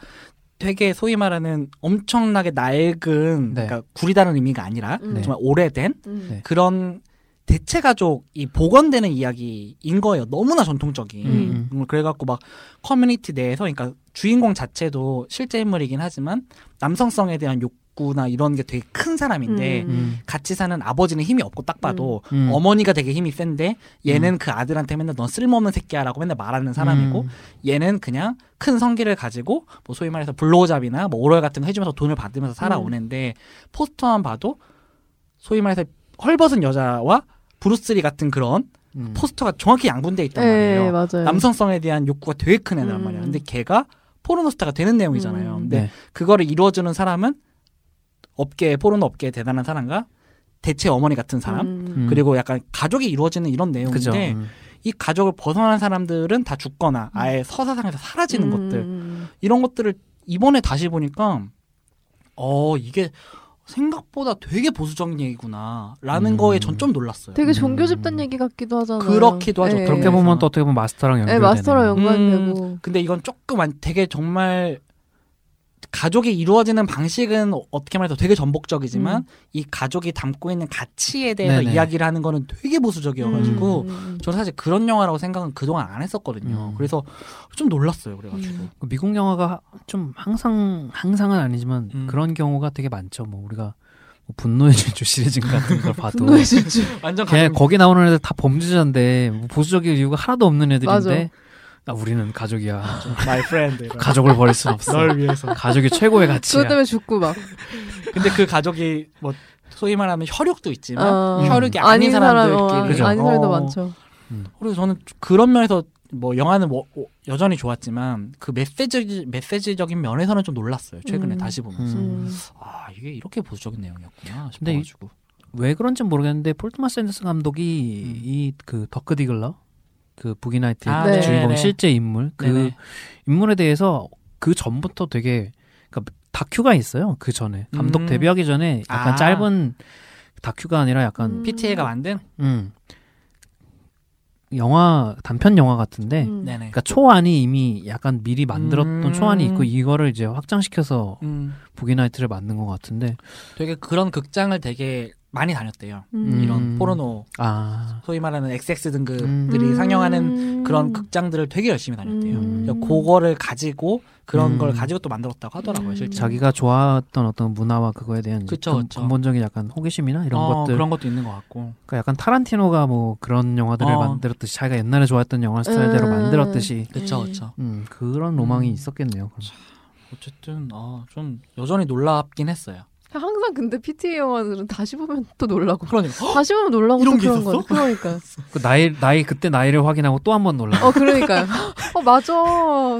되게 소위 말하는 엄청나게 낡은 네. 그러니까 구리다는 의미가 아니라 음. 정말 오래된 음. 네. 그런 대체 가족이 복원되는 이야기인 거예요. 너무나 전통적인. 음. 음, 그래갖고 막 커뮤니티 내에서 그러니까 주인공 자체도 실제 인물이긴 하지만 남성성에 대한 욕구나 이런 게 되게 큰 사람인데 음. 음. 같이 사는 아버지는 힘이 없고 딱 봐도 음. 어머니가 되게 힘이 센데 얘는 그 아들한테 맨날 넌 쓸모없는 새끼야라고 맨날 말하는 사람이고 음. 얘는 그냥 큰 성기를 가지고 뭐 소위 말해서 blowjob이나 뭐 oral 같은 거 해주면서 돈을 받으면서 살아오는데 포스터만 봐도 소위 말해서 헐벗은 여자와 브루스리 같은 그런 음. 포스터가 정확히 양분돼 있단 예 말이에요. 맞아요 남성성에 대한 욕구가 되게 큰 애란 음. 말이야. 근데 걔가 포르노스타가 되는 내용이잖아요. 음. 근데 네. 그거를 이루어주는 사람은 업계 포르노 업계의 대단한 사람과 대체 어머니 같은 사람 음. 음. 그리고 약간 가족이 이루어지는 이런. 내용인데 음. 이 가족을 벗어난 사람들은 다 죽거나 아예 서사상에서 사라지는 음. 것들 이런 것들을 이번에 다시 보니까 어 이게 생각보다 되게 보수적인 얘기구나 라는 음. 거에 전 좀 놀랐어요. 되게 종교 음. 집단 얘기 같기도 하잖아요 그렇기도 하죠. 예. 그렇게 네. 보면 또 어떻게 보면 마스터랑 예, 연결되네요. 마스터랑 연관되고 음, 근데 이건 조금 안- 되게 정말 가족이 이루어지는 방식은 어떻게 말해서 되게 전복적이지만 음. 이 가족이 담고 있는 가치에 대해서 네네. 이야기를 하는 거는 되게 보수적이어가지고 음, 음, 저는 사실 그런 영화라고 생각은 그동안 안 했었거든요. 음. 그래서 좀 놀랐어요. 그래가지고. 음. 그 미국 영화가 좀 항상 항상은 아니지만 음. 그런 경우가 되게 많죠. 뭐 우리가 뭐 분노의 질주 시리즈 같은 걸 봐도 분노의 질주 완전 걔 거기 나오는 애들 다 범죄자인데 뭐 보수적인 이유가 하나도 없는 애들인데 아, 우리는 가족이야. my friend. 가족을 버릴 순 없어. 널 위해서. 가족이 최고의 가치야. 그것 때문에 죽고 막 근데 그 가족이 뭐 소위 말하면 혈육도 있지만 어, 혈육이 아닌 사람들끼리 어, 그죠. 아닌 사람도 어. 많죠 그래서 저는 그런 면에서 뭐 영화는 뭐 어, 여전히 좋았지만 그 메시지 메시지적인 면에서는 좀 놀랐어요. 최근에 음. 다시 보면서 음. 음. 아 이게 이렇게 보수적인 내용이었구나 싶어가지고. 왜 그런지 모르겠는데 폴 토마스 앤더슨 감독이 음. 이 그 더크 디글러 그 부기나이트의 아, 네. 주인공 네네. 실제 인물 그 네네. 인물에 대해서 그 전부터 되게 그러니까 다큐가 있어요. 그 전에 감독 음. 데뷔하기 전에 약간 아. 짧은 다큐가 아니라 약간 음. PTA가 만든 음. 영화 단편 영화 같은데 음. 네네. 그러니까 초안이 이미 약간 미리 만들었던 음. 초안이 있고 이거를 이제 확장시켜서 음, 부기나이트를 만든 것 같은데 되게 그런 극장을 되게 많이 다녔대요. 음. 이런 음. 포르노 아 소위 말하는 XX 등급들이 음. 상영하는 음. 그런 극장들을 되게 열심히 다녔대요. 음. 그거를 가지고 그런 음. 걸 가지고 또 만들었다고 하더라고요. 음. 실제. 자기가 좋아했던 어떤 문화와 그거에 대한 그쵸, 근- 그쵸. 근본적인 약간 호기심이나 이런 어, 것들 그런 것도 있는 것 같고. 그러니까 약간 타란티노가 뭐 그런 영화들을 어. 만들었듯이 자기가 옛날에 좋아했던 영화 스타일대로 음. 만들었듯이 그쵸, 음. 그쵸. 음, 그런 로망이 음. 있었겠네요. 그럼. 어쨌든 아, 좀 여전히 놀랍긴 했어요. 항상 근데 PTA 영화들은 다시 보면 또 놀라고 그러니까 헉! <gasps> 다시 보면 놀라고 이런 또게 그런 있었어? 거예요. 그러니까. <laughs> 그 나이 나이 그때 나이를 확인하고 또 한 번 놀라. 어 그러니까요. 어 맞아.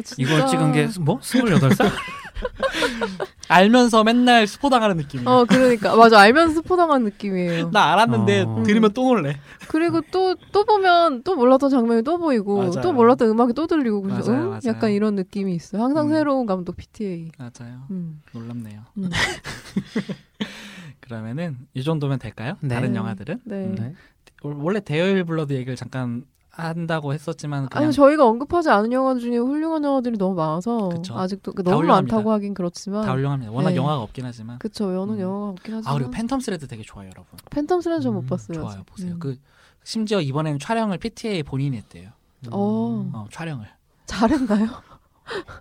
진짜. 이걸 찍은 게 뭐? 28살? <laughs> <laughs> 알면서 맨날 스포 당하는 느낌이야. 어 그러니까 맞아 알면서 스포 당한 느낌이에요. 나 알았는데 어. 들으면 또 놀래. 그리고 또또 보면 또 몰랐던 장면이 또 보이고 맞아요. 또 몰랐던 음악이 또 들리고 그래서 맞아요, 응? 맞아요. 약간 이런 느낌이 있어요. 항상 음. 새로운 감독 PTA. 맞아요. 음. 놀랍네요. 음. <laughs> 그러면은 이 정도면 될까요? 네. 다른 네. 영화들은 네. 네. 원래 데어 윌 비 블러드 얘기를 잠깐 한다고 했었지만 그냥 아니 저희가 언급하지 않은 영화 중에 훌륭한 영화들이 너무 많아서 그쵸. 아직도 그다 너무 훌륭합니다. 많다고 하긴 그렇지만 다 훌륭합니다. 워낙 네. 영화가 없긴 하지만. 그쵸 여는 음. 영화가 없긴 하지만 아 그리고 팬텀 스레드 되게 좋아요, 여러분. 팬텀 스레드 전 못 음, 봤어요. 좋아요, 아직. 보세요. 음. 그 심지어 이번에는 촬영을 PTA 본인이 했대요. 어 어, 촬영을. 잘했나요?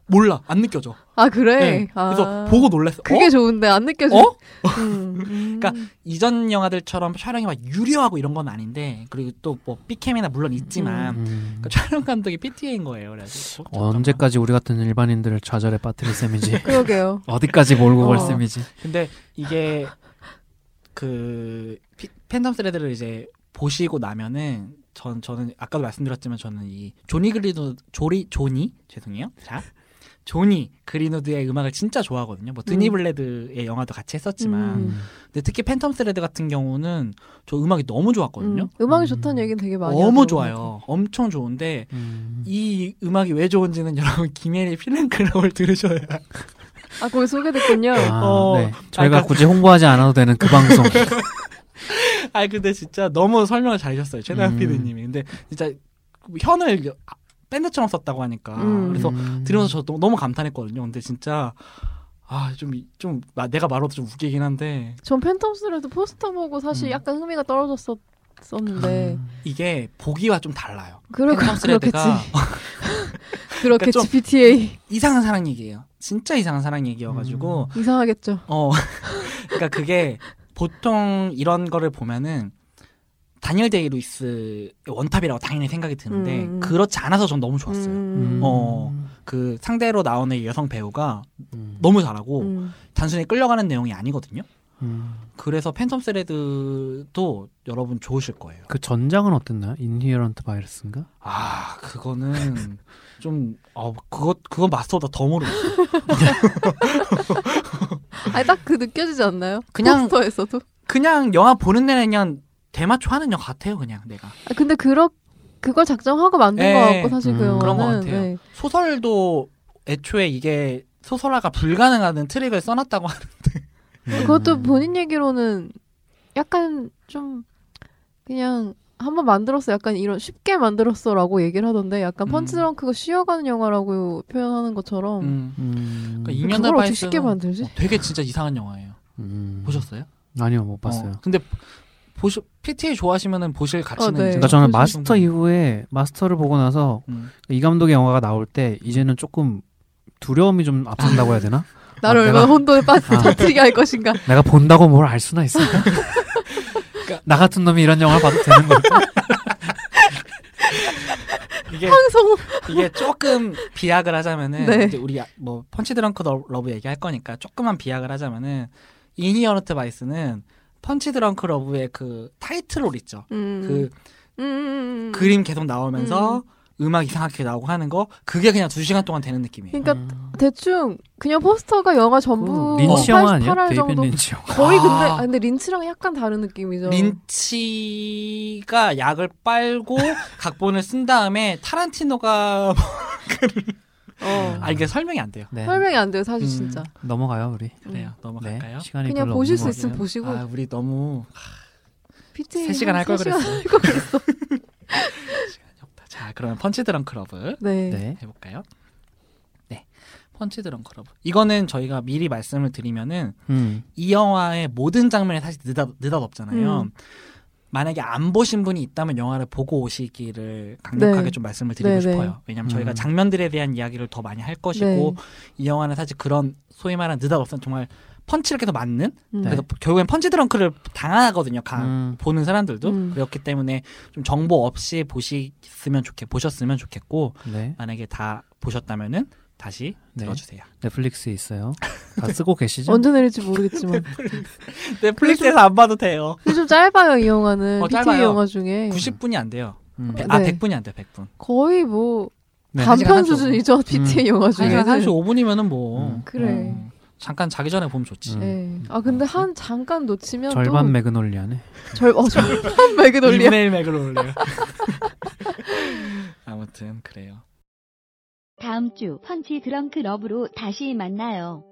몰라, 안 느껴져. 아 그래. 네. 아, 그래서 보고 놀랐어. 그게 어? 좋은데 안 느껴져. 어? 음, 음. <laughs> 그러니까 이전 영화들처럼 촬영이 막 유려하고 이런 건 아닌데 그리고 또 뭐 B cam이나 물론 있지만 음. 그 촬영 감독이 PTA인 거예요. 그래서 언제까지 우리 같은 일반인들을 좌절에 빠뜨릴 셈이지? <laughs> 그러게요. 어디까지 몰고 갈 어. 셈이지? 근데 이게 그 피- 팬텀 스레드를 이제 보시고 나면은 전 저는 아까도 말씀드렸지만 저는 이 조니 그리노 조리 조니 죄송해요. 자. 조니 그린우드의 음악을 진짜 좋아하거든요. 뭐 데어 윌 비 음. 블러드의 영화도 같이 했었지만 음. 근데 특히 팬텀 스레드 같은 경우는 저 음악이 너무 좋았거든요. 음, 음악이 음. 좋다는 얘기는 되게 많이 너무. 좋아요. 엄청 좋은데 음. 이 음악이 왜 좋은지는 <laughs> 여러분 김혜리 필름클럽을 들으셔야 아 거기 소개됐군요. 아, 어, 네. 저희가 아까- 굳이 홍보하지 않아도 되는 그 방송. <laughs> <laughs> 아 근데 진짜 너무 설명을 잘해주셨어요 최다은 음. PD님이. 근데 진짜 현을 밴드처럼 썼다고 하니까 음. 그래서 음. 들으면서 저 너무, 너무 감탄했거든요. 근데 진짜 아 좀 좀 내가 말해도 좀 웃기긴 한데 전 팬텀 스레드 포스터 보고 사실 음. 약간 흥미가 떨어졌었었는데 이게 보기와 좀 달라요. 그러, 팬텀 스레드가 그렇겠지. <laughs> 그렇겠지 그러니까 좀- PTA 이상한 사랑 얘기예요. 진짜 이상한 사랑 얘기여가지고 이상하겠죠. 어 <laughs> 그러니까 그게 보통 이런 거를 보면은 다니엘 데이 루이스의 one top이라고 당연히 생각이 드는데 음. 그렇지 않아서 전 너무 좋았어요. 음. 어. 그 상대로 나오는 여성 배우가 음. 너무 잘하고 음. 단순히 끌려가는 내용이 아니거든요. 음. 그래서 팬텀 스레드도 여러분 좋으실 거예요. 그 전작은 어땠나요? 인히어런트 바이러스인가? 아 그거는 좀 어, 그거 그거 마스터보다 더 모르겠어. <laughs> 아니 딱 그 느껴지지 않나요? 그냥- 포스터에서도. 그냥 영화 보는 내내 그냥 대마초 하는 영 같아요. 그냥 내가 아, 근데 그렇 그걸 작정하고 만든 예. 것 같고 사실 그 음, 영화는 그런 것 같아요. 네. 소설도 애초에 이게 소설화가 불가능하다는 트릭을 써놨다고 하는. 음. 그것도 본인 얘기로는 약간 좀 그냥 한번 만들었어 약간 이런 쉽게 만들었어라고 얘기를 하던데 약간 음. 펀치드렁크가 쉬어가는 영화라고 표현하는 것처럼 음. 음. 그러니까 그걸 2년 어떻게 쉽게 만들지? 어, 되게 진짜 이상한 영화예요. 음. 보셨어요? 아니요, 못 봤어요. 어, 근데 보시 PTA 좋아하시면은 보실 가치는 어, 네. 그러니까 저는 마스터. 이후에 마스터를 보고 나서 음. 이 감독의 영화가 나올 때 이제는 조금 두려움이 좀 앞선다고 해야 되나? <laughs> 나를 아, 얼마나 혼돈에 빠 아. 터뜨리게 할 것인가. 내가 본다고 뭘 알 수나 있을까? <laughs> 그러니까- 나 같은 놈이 이런 영화를 봐도 되는 걸까? <laughs> 이게 항성 이게 조금 비약을 하자면은 네. 이제 우리 뭐 펀치 드렁크 더 러브 얘기할 거니까 조금만 비약을 하자면은 이니어런트 바이스는 펀치 드렁크 러브의 그 타이틀롤 있죠. 음. 그 음, 음, 음. 그림 계속 나오면서 음. 악 이상하게 나오고 하는 거 그게 그냥 두 시간 동안 되는 느낌이에요. 그러니까 대충 그냥 포스터가 영화 전부 그 린치 영화 아니야? 88할 데이비드 정도 린치 영화. 거의 <laughs> 근데 아. 아, 근데 린치랑 약간 다른 느낌이죠. 린치가 약을 빨고 <laughs> 각본을 쓴 다음에 타란티노가 <laughs> 어. 아 이게 설명이 안 돼요. 네. 설명이 안 돼요 사실 음. 진짜. 넘어가요 우리. 그래요. 넘어갈까요? 네. 시간이 그냥 별로 보실 수것 있으면. 보시고 아 우리 너무 PTA 세 시간 할걸세 시간 그랬어. 할걸 그랬어. 시간이 없다. 자 그러면 펀치 드렁크 러브 네. 네. 해 볼까요? 네, 펀치 드렁크 러브. 이거는 저희가 미리 말씀을 드리면은 음. 이 영화의 모든 장면에 사실 느닷, 느닷없잖아요. 음. 만약에 안 보신 분이 있다면 영화를 보고 오시기를 강력하게 네. 좀 말씀을 드리고 네, 네. 싶어요. 왜냐하면 저희가 음. 장면들에 대한 이야기를 더 많이 할 것이고 네. 이 영화는 사실 그런 소위 말하는 느닷없는 정말 펀치를 계속 맞는 음. 그래서 결국엔 펀치 드렁크를 당하거든요. 가, 음. 보는 사람들도 음. 그렇기 때문에 좀 정보 없이 보시으면 좋겠 보셨으면 좋겠고 네. 만약에 다 보셨다면은 다시 네. 들어주세요. 넷플릭스에 있어요. 다 쓰고 <laughs> 계시죠? 언제 내릴지 모르겠지만 넷플릭스에서 안 봐도 돼요. 근데 좀 짧아요 이 영화는 어, 짧아요. 영화 중에 90분이 안 돼요. 음. 아 네. 100분이 안 돼요. 100분. 거의 뭐 네. 단편 35분. 수준이죠 PTA 영화 한 시간 중에는 35분이면은 뭐 음. 그래. 어, 잠깐 자기 전에 보면 좋지. 음. 네. 아 근데 한 잠깐 놓치면 절반 또 매그놀리아네. 절, 어, 절반 매그놀리아 2분의 1 맥을 올려요. 아무튼 그래요. 다음 주 펀치 드렁크 러브로 다시 만나요.